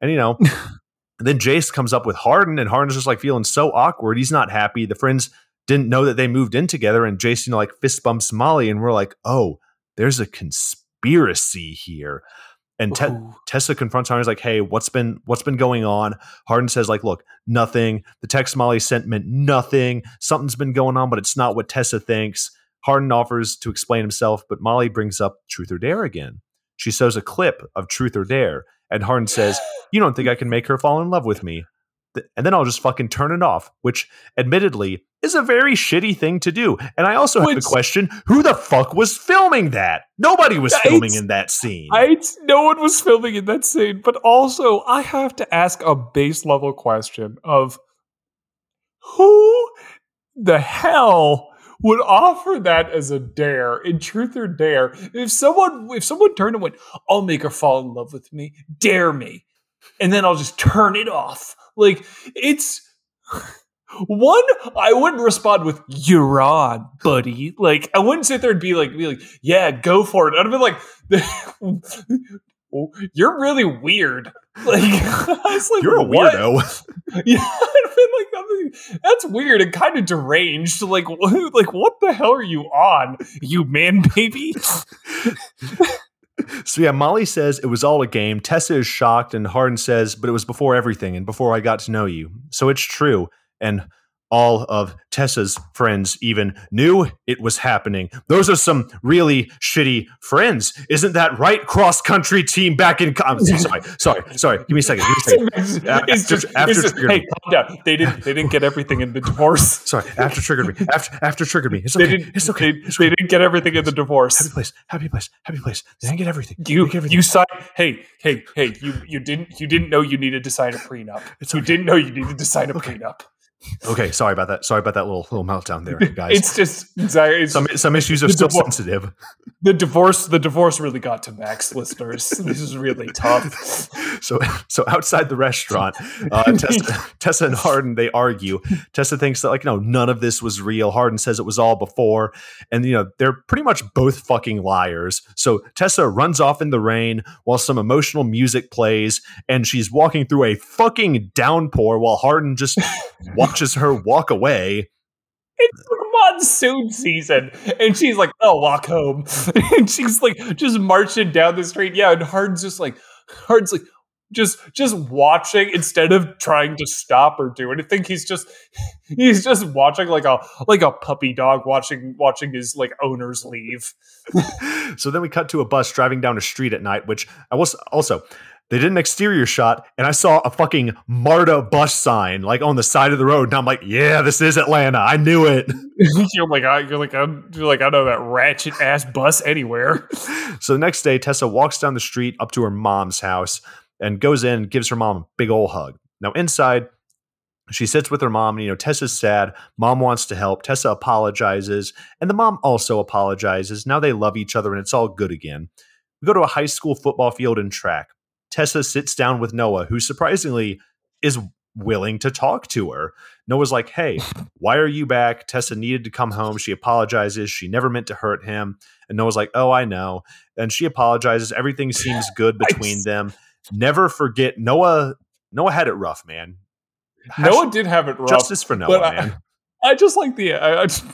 And you know, and then Jace comes up with Hardin, and Hardin's just like feeling so awkward. He's not happy. The friends didn't know that they moved in together, and Jace, you know, like fist bumps Molly, and we're like, "Oh, there's a conspiracy here." And Te- confronts Hardin. He's like, "Hey, what's been what's been going on?" Hardin says, "Like, look, nothing. The text Molly sent meant nothing. Something's been going on, but it's not what Tessa thinks." Hardin offers to explain himself, but Molly brings up Truth or Dare again. She shows a clip of Truth or Dare, and Hardin says, "You don't think I can make her fall in love with me?" And then I'll just fucking turn it off, which admittedly is a very shitty thing to do. And I also have Which- the question who the fuck was filming that? Nobody was filming in that scene. No one was filming in that scene, but also I have to ask a base level question of who the hell would offer that as a dare in truth or dare if someone if someone turned and went i'll make her fall in love with me dare me and then i'll just turn it off like it's one i wouldn't respond with you're on buddy like i wouldn't sit there and be like be like yeah go for it i'd be like you're really weird like, I was like You're a "What?" weirdo. Yeah, I'd been like, that's weird and kind of deranged. Like, like what the hell are you on, you man baby? So yeah, Molly says it was all a game. Tessa is shocked, and Hardin says, "But it was before everything, and before I got to know you." So it's true, and all of Tessa's friends even knew it was happening. Those are some really shitty friends, isn't that right? Cross country team back in. Co- I'm sorry, sorry, sorry. Give me a second. Give me a second. After- just, after just triggered hey, me. calm down. They didn't, they didn't get everything in the divorce. Sorry, after triggered me. After after triggered me. It's They okay. didn't, It's okay. They, It's they didn't get everything in the divorce. Happy place. Happy place. Happy place. They didn't get everything. You, didn't get everything. you signed. Hey, hey, hey! You, you didn't, you didn't know you needed to sign a prenup. It's You didn't know you needed to sign a Okay. prenup. Okay, sorry about that. Sorry about that little little meltdown there, guys. It's just it's, some some issues are still divor- sensitive. the divorce. The divorce really got to Max listeners. This is really tough. So so outside the restaurant, uh, Tessa, Tessa and Hardin they argue. Tessa thinks that like no, none of this was real. Hardin says it was all before, and you know they're pretty much both fucking liars. So Tessa runs off in the rain while some emotional music plays, and she's walking through a fucking downpour while Hardin just watches her walk away. It's monsoon season, and she's like, "I'll walk home," and she's like just marching down the street. Yeah, and Hard's just like, Hard's like, just just watching instead of trying to stop or do anything. He's just he's just watching like a like a puppy dog watching watching his like owners leave. so then we cut to a bus driving down a street at night, which I was also they did an exterior shot, and I saw a fucking MARTA bus sign like on the side of the road, and I'm like, yeah, this is Atlanta. I knew it. you're like, I, you're like, I'm, you're like, I know that ratchet ass bus anywhere. so the next day, Tessa walks down the street up to her mom's house and goes in and gives her mom a big old hug. Now inside, she sits with her mom, and you know, Tessa's sad. Mom wants to help. Tessa apologizes, and the mom also apologizes. Now they love each other, and it's all good again. We go to a high school football field and track. Tessa sits down with Noah, who surprisingly is willing to talk to her. Noah's like, Hey, why are you back? Tessa needed to come home. She apologizes. She never meant to hurt him. And Noah's like, Oh, I know. And she apologizes. Everything seems good between them. Never forget Noah. Noah had it rough, man. Noah did have it rough. Justice for Noah, I, man. I just like the. I, I just,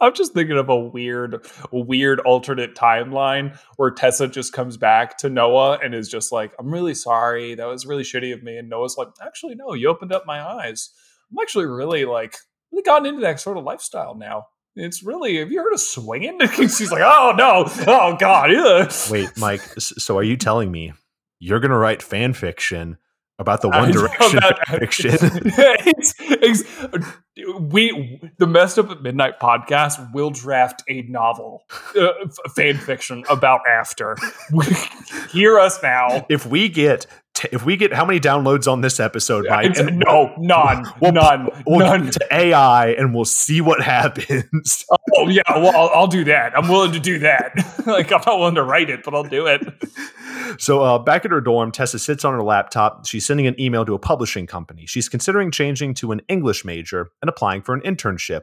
I'm just thinking of a weird, weird alternate timeline where Tessa just comes back to Noah and is just like, "I'm really sorry. That was really shitty of me." And Noah's like, "Actually, no. You opened up my eyes. I'm actually really like really gotten into that sort of lifestyle now. It's really. Have you heard of swinging?" She's like, "Oh no. Oh god. Ugh. Wait, Mike. So are you telling me you're going to write fan fiction about the One Direction fan fiction? it's, it's, we the messed up at midnight podcast will draft a novel uh, f- fan fiction about after. Hear us now. If we get t- if we get how many downloads on this episode, Mike? It's- no none We'll- none We'll none to AI and we'll see what happens. oh yeah well I'll, I'll do that i'm willing to do that like i'm not willing to write it but i'll do it So uh, back at her dorm, Tessa sits on her laptop. She's sending an email to a publishing company. She's considering changing to an English major and applying for an internship.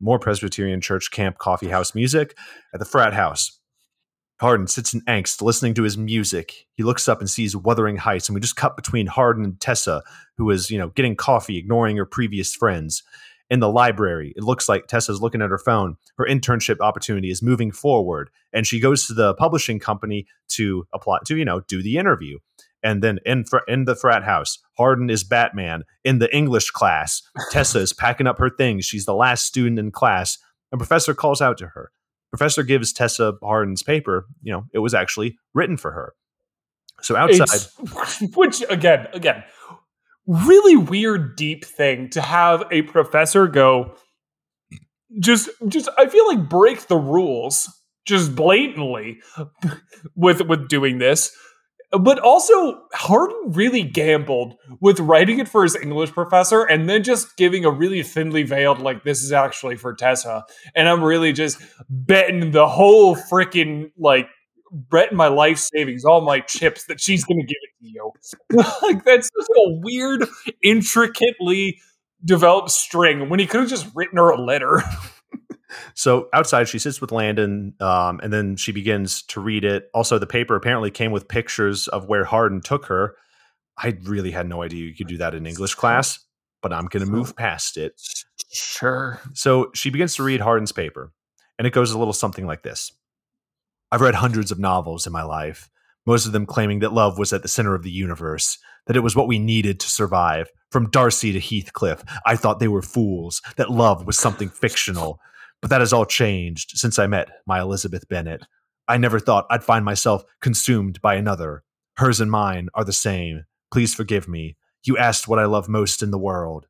More Presbyterian Church Camp Coffee House music at the frat house. Hardin sits in angst, listening to his music. He looks up and sees Wuthering Heights, and we just cut between Hardin and Tessa, who is, you know, getting coffee, ignoring her previous friends. In the library, it looks like Tessa's looking at her phone. Her internship opportunity is moving forward, and she goes to the publishing company to apply to, you know, do the interview. And then in fr- in the frat house, Hardin is Batman. In the English class, Tessa is packing up her things. She's the last student in class. And professor calls out to her. Professor gives Tessa Hardin's paper. You know, it was actually written for her. So outside, It's- which again, again, really weird, deep thing to have a professor go. Just, just, I feel like break the rules just blatantly with with doing this. But also, Hardin really gambled with writing it for his English professor and then just giving a really thinly veiled, like, this is actually for Tessa. And I'm really just betting the whole freaking, like, betting my life savings, all my chips, that she's going to give it to you. like, that's just a weird, intricately developed string when he could have just written her a letter. So outside, she sits with Landon, um, and then she begins to read it. Also, the paper apparently came with pictures of where Hardin took her. I really had no idea you could do that in English class, but I'm going to move past it. Sure. So she begins to read Hardin's paper, and it goes a little something like this I've read hundreds of novels in my life, most of them claiming that love was at the center of the universe, that it was what we needed to survive. From Darcy to Heathcliff, I thought they were fools, that love was something fictional. But that has all changed since I met my Elizabeth Bennet. I never thought I'd find myself consumed by another. Hers and mine are the same. Please forgive me. You asked what I love most in the world.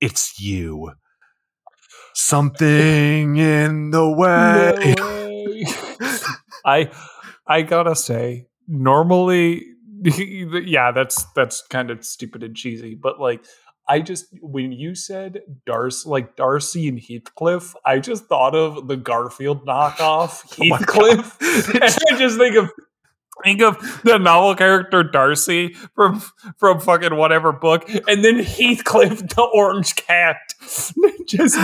It's you. Something in the way. No. I I gotta say, normally, yeah, that's that's kind of stupid and cheesy, but like, I just when you said Darcy, like Darcy and Heathcliff, I just thought of the Garfield knockoff Oh Heathcliff, and I just think of think of the novel character Darcy from from fucking whatever book, and then Heathcliff, the orange cat. just,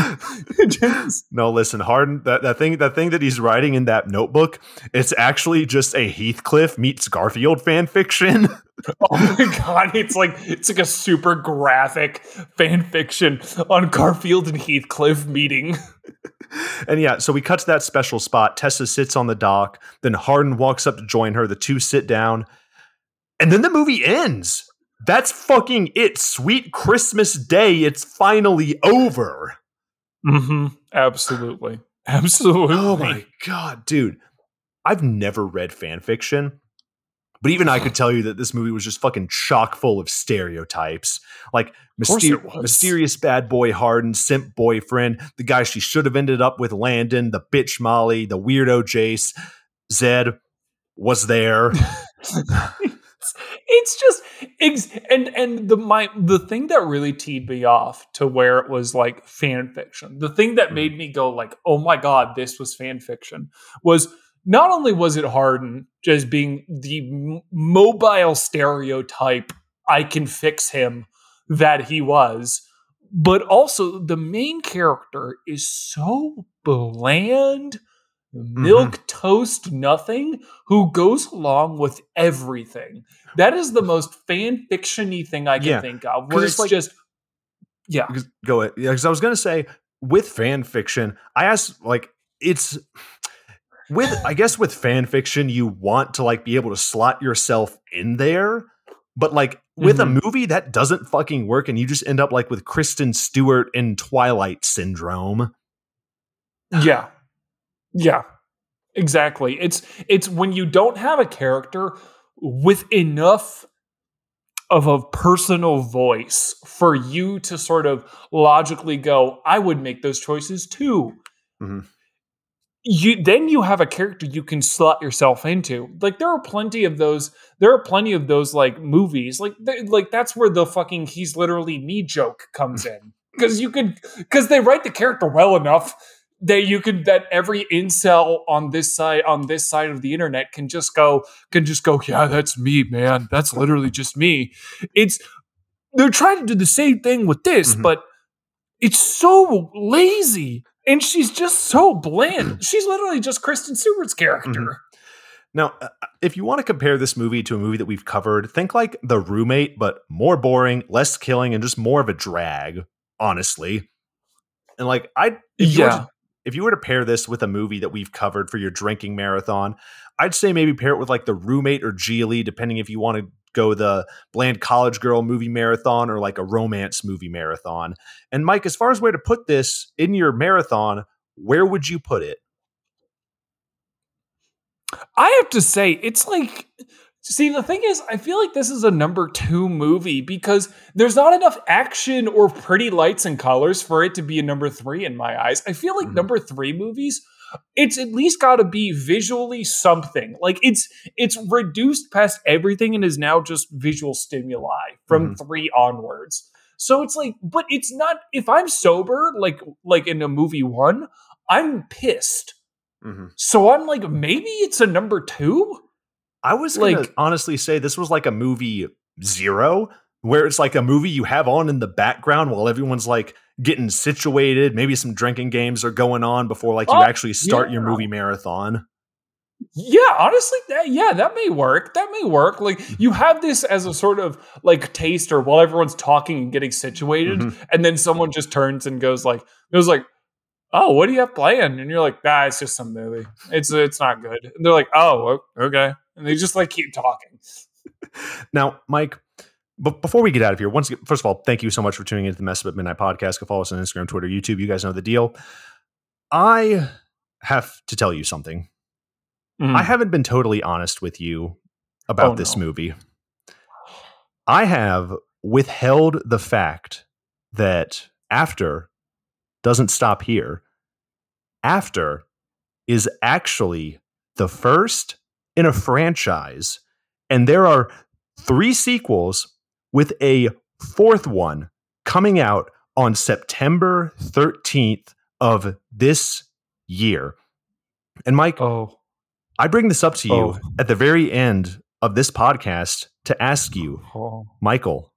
just No, listen, Hardin. That, that thing, that thing that he's writing in that notebook, it's actually just a Heathcliff meets Garfield fan fiction. oh my god, it's like it's like a super graphic fan fiction on Garfield and Heathcliff meeting. and yeah, so we cut to that special spot. Tessa sits on the dock. Then Hardin walks up to join her. The two sit down, and then the movie ends. That's fucking it. Sweet Christmas Day. It's finally over. Mm-hmm. Absolutely, absolutely. Oh my god, dude! I've never read fan fiction. But even I could tell you that this movie was just fucking chock full of stereotypes. Like myster- it mysterious bad boy Hardin, simp boyfriend, the guy she should have ended up with Landon, the bitch Molly, the weirdo Jace. Zed was there. it's just ex- and and the my the thing that really teed me off to where it was like fan fiction the thing that hmm. made me go like oh my god this was fan fiction was not only was it hardin just being the mobile stereotype i can fix him that he was but also the main character is so bland mm-hmm. milk toast nothing who goes along with everything that is the most fan fiction-y thing i can Yeah, think of. where it's it's like- just yeah Go ahead. Yeah, because I was gonna say with fan fiction, I asked like it's with I guess with fan fiction, you want to like be able to slot yourself in there, but like with a movie that doesn't fucking work, and you just end up like with Kristen Stewart in Twilight Syndrome. yeah. Yeah. Exactly. It's it's when you don't have a character with enough of a personal voice for you to sort of logically go i would make those choices too. Mhm. You then you have a character you can slot yourself into. Like there are plenty of those there are plenty of those like movies. Like they- like that's where the fucking he's literally me joke comes in. Because you could because they write the character well enough that you could that every incel on this side on this side of the internet can just go can just go yeah that's me man. That's literally just me. It's they're trying to do the same thing with this Mhm. but it's so lazy and she's just so bland she's literally just kristen stewart's character Mhm. Now, uh, if you want to compare this movie to a movie that we've covered, think like The Roommate, but more boring, less killing, and just more of a drag. Honestly, and like I, if you were yeah to if you were to pair this with a movie that we've covered for your drinking marathon, I'd say maybe pair it with like the roommate or Gigli, depending if you want to go the bland college girl movie marathon or like a romance movie marathon. And Mike, as far as where to put this in your marathon, where would you put it? I have to say, it's like, see, the thing is, I feel like this is a number two movie because there's not enough action or pretty lights and colors for it to be a number three in my eyes. I feel like Mhm. number three movies, it's at least got to be visually something. Like it's it's reduced past everything and is now just visual stimuli from three onwards. So it's like, but it's not. If I'm sober, like like in a movie one, I'm pissed. Mhm. So I'm like, maybe it's a number two. I was Like- honestly say this was like a movie zero, where it's like a movie you have on in the background while everyone's like getting situated. Maybe some drinking games are going on before like you Oh, actually start your movie marathon. Yeah, honestly, that, yeah, that may work. That may work. Like you have this as a sort of like taster while everyone's talking and getting situated, Mhm. and then someone just turns and goes like, "It was like, oh, what do you have planned?" And you're like, "Ah, it's just some movie. It's it's not good." And they're like, "Oh, okay," and they just like keep talking. Now, Mike, but before we get out of here, once again, first of all, thank you so much for tuning into the Mess Up at Midnight podcast. Go follow us on Instagram, Twitter, YouTube. You guys know the deal. I have to tell you something. Mm. I haven't been totally honest with you about Oh, this no. movie. I have withheld the fact that after doesn't stop here. After is actually the first in a franchise, and there are three sequels with a fourth one coming out on September 13th of this year. And Mike, Oh, I bring this up to you Oh. at the very end of this podcast to ask you, oh. Michael,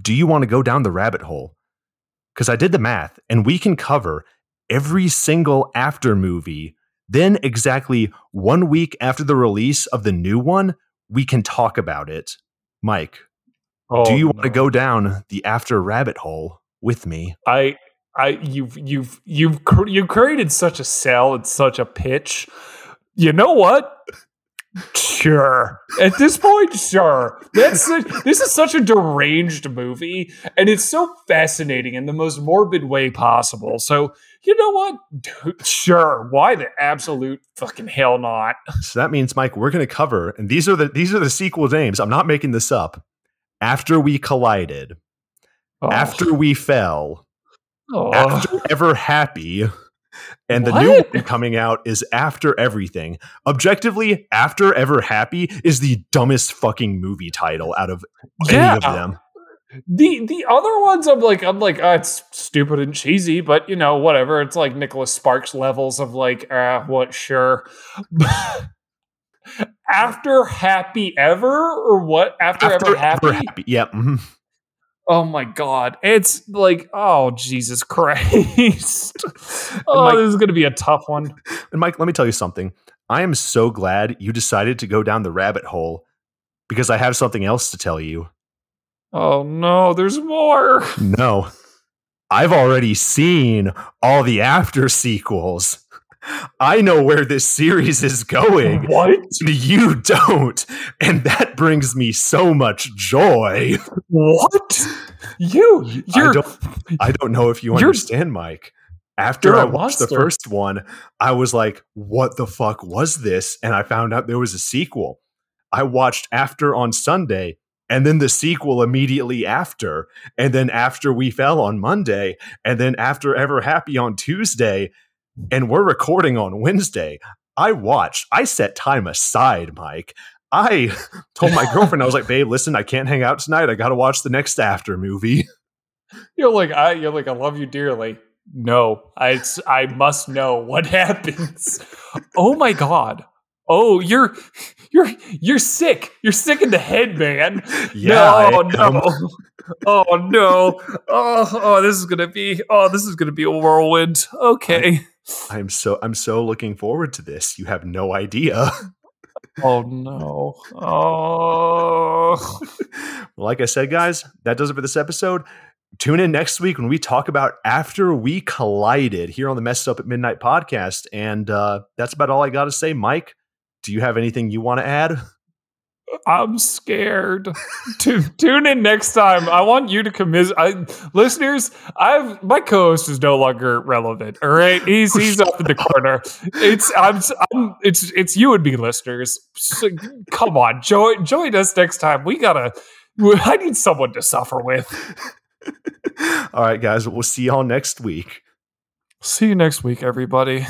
do you want to go down the rabbit hole? Because I did the math and we can cover every single after movie. Then, exactly one week after the release of the new one, we can talk about it. Mike, Oh, do you want to go down the after rabbit hole with me? I, I, you've, you've, you've, cr- you've created such a sell and such a pitch. You know what? Sure. At this point, sure. That's such, this is such a deranged movie, and it's so fascinating in the most morbid way possible. So you know what? Dude, sure. Why the absolute fucking hell not? So that means, Mike, we're going to cover, and these are the these are the sequel names. I'm not making this up. After we collided, Oh, after we fell, oh. after ever happy and the new one coming out is after everything objectively after ever happy is the dumbest fucking movie title out of yeah. any of them The the other ones I'm like I'm like oh, it's stupid and cheesy, but you know whatever. It's like Nicholas Sparks levels of like uh what sure. after happy ever or what? After, ever happy? yeah mhm. Oh my god, it's like oh Jesus Christ! oh, Mike- this is gonna be a tough one. and mike let me tell you something i am so glad you decided to go down the rabbit hole because i have something else to tell you Oh no, there's more. no i've already seen all the after sequels i know where this series is going What? You don't. And that brings me so much joy. What? You? I You're don't I don't know if you understand, Mike. After I watched the first one, I was like, what the fuck was this? And I found out there was a sequel. I watched After on Sunday and then the sequel immediately after. And then After We Fell on Monday. And then After Ever Happy on Tuesday. And we're recording on Wednesday. I watched, I set time aside, Mike. I told my girlfriend, I was like, babe, listen, I can't hang out tonight. I got to watch the next After movie. You're like I. You're like I love you dearly. No, I. I must know what happens. oh my god. Oh, you're you're you're sick. You're sick in the head, man. Yeah. no, no. Oh no. Oh, oh, this is gonna be. Oh, this is gonna be a whirlwind. Okay. I'm so I'm so looking forward to this. You have no idea. Oh no. Oh. like I said, guys, that does it for this episode. Tune in next week when we talk about After We Collided here on the Messed Up at Midnight podcast. And uh, that's about all I got to say. Mike, do you have anything you want to add? I'm scared. Tu- Tune in next time. I want you to commiserate. Listeners, I've my co-host is no longer relevant. All right, he's he's up in the corner. It's I'm, I'm it's it's you and me, listeners. So, come on, join join us next time. We gotta. I need someone to suffer with. all right, guys, we'll see y'all next week. See you next week, everybody.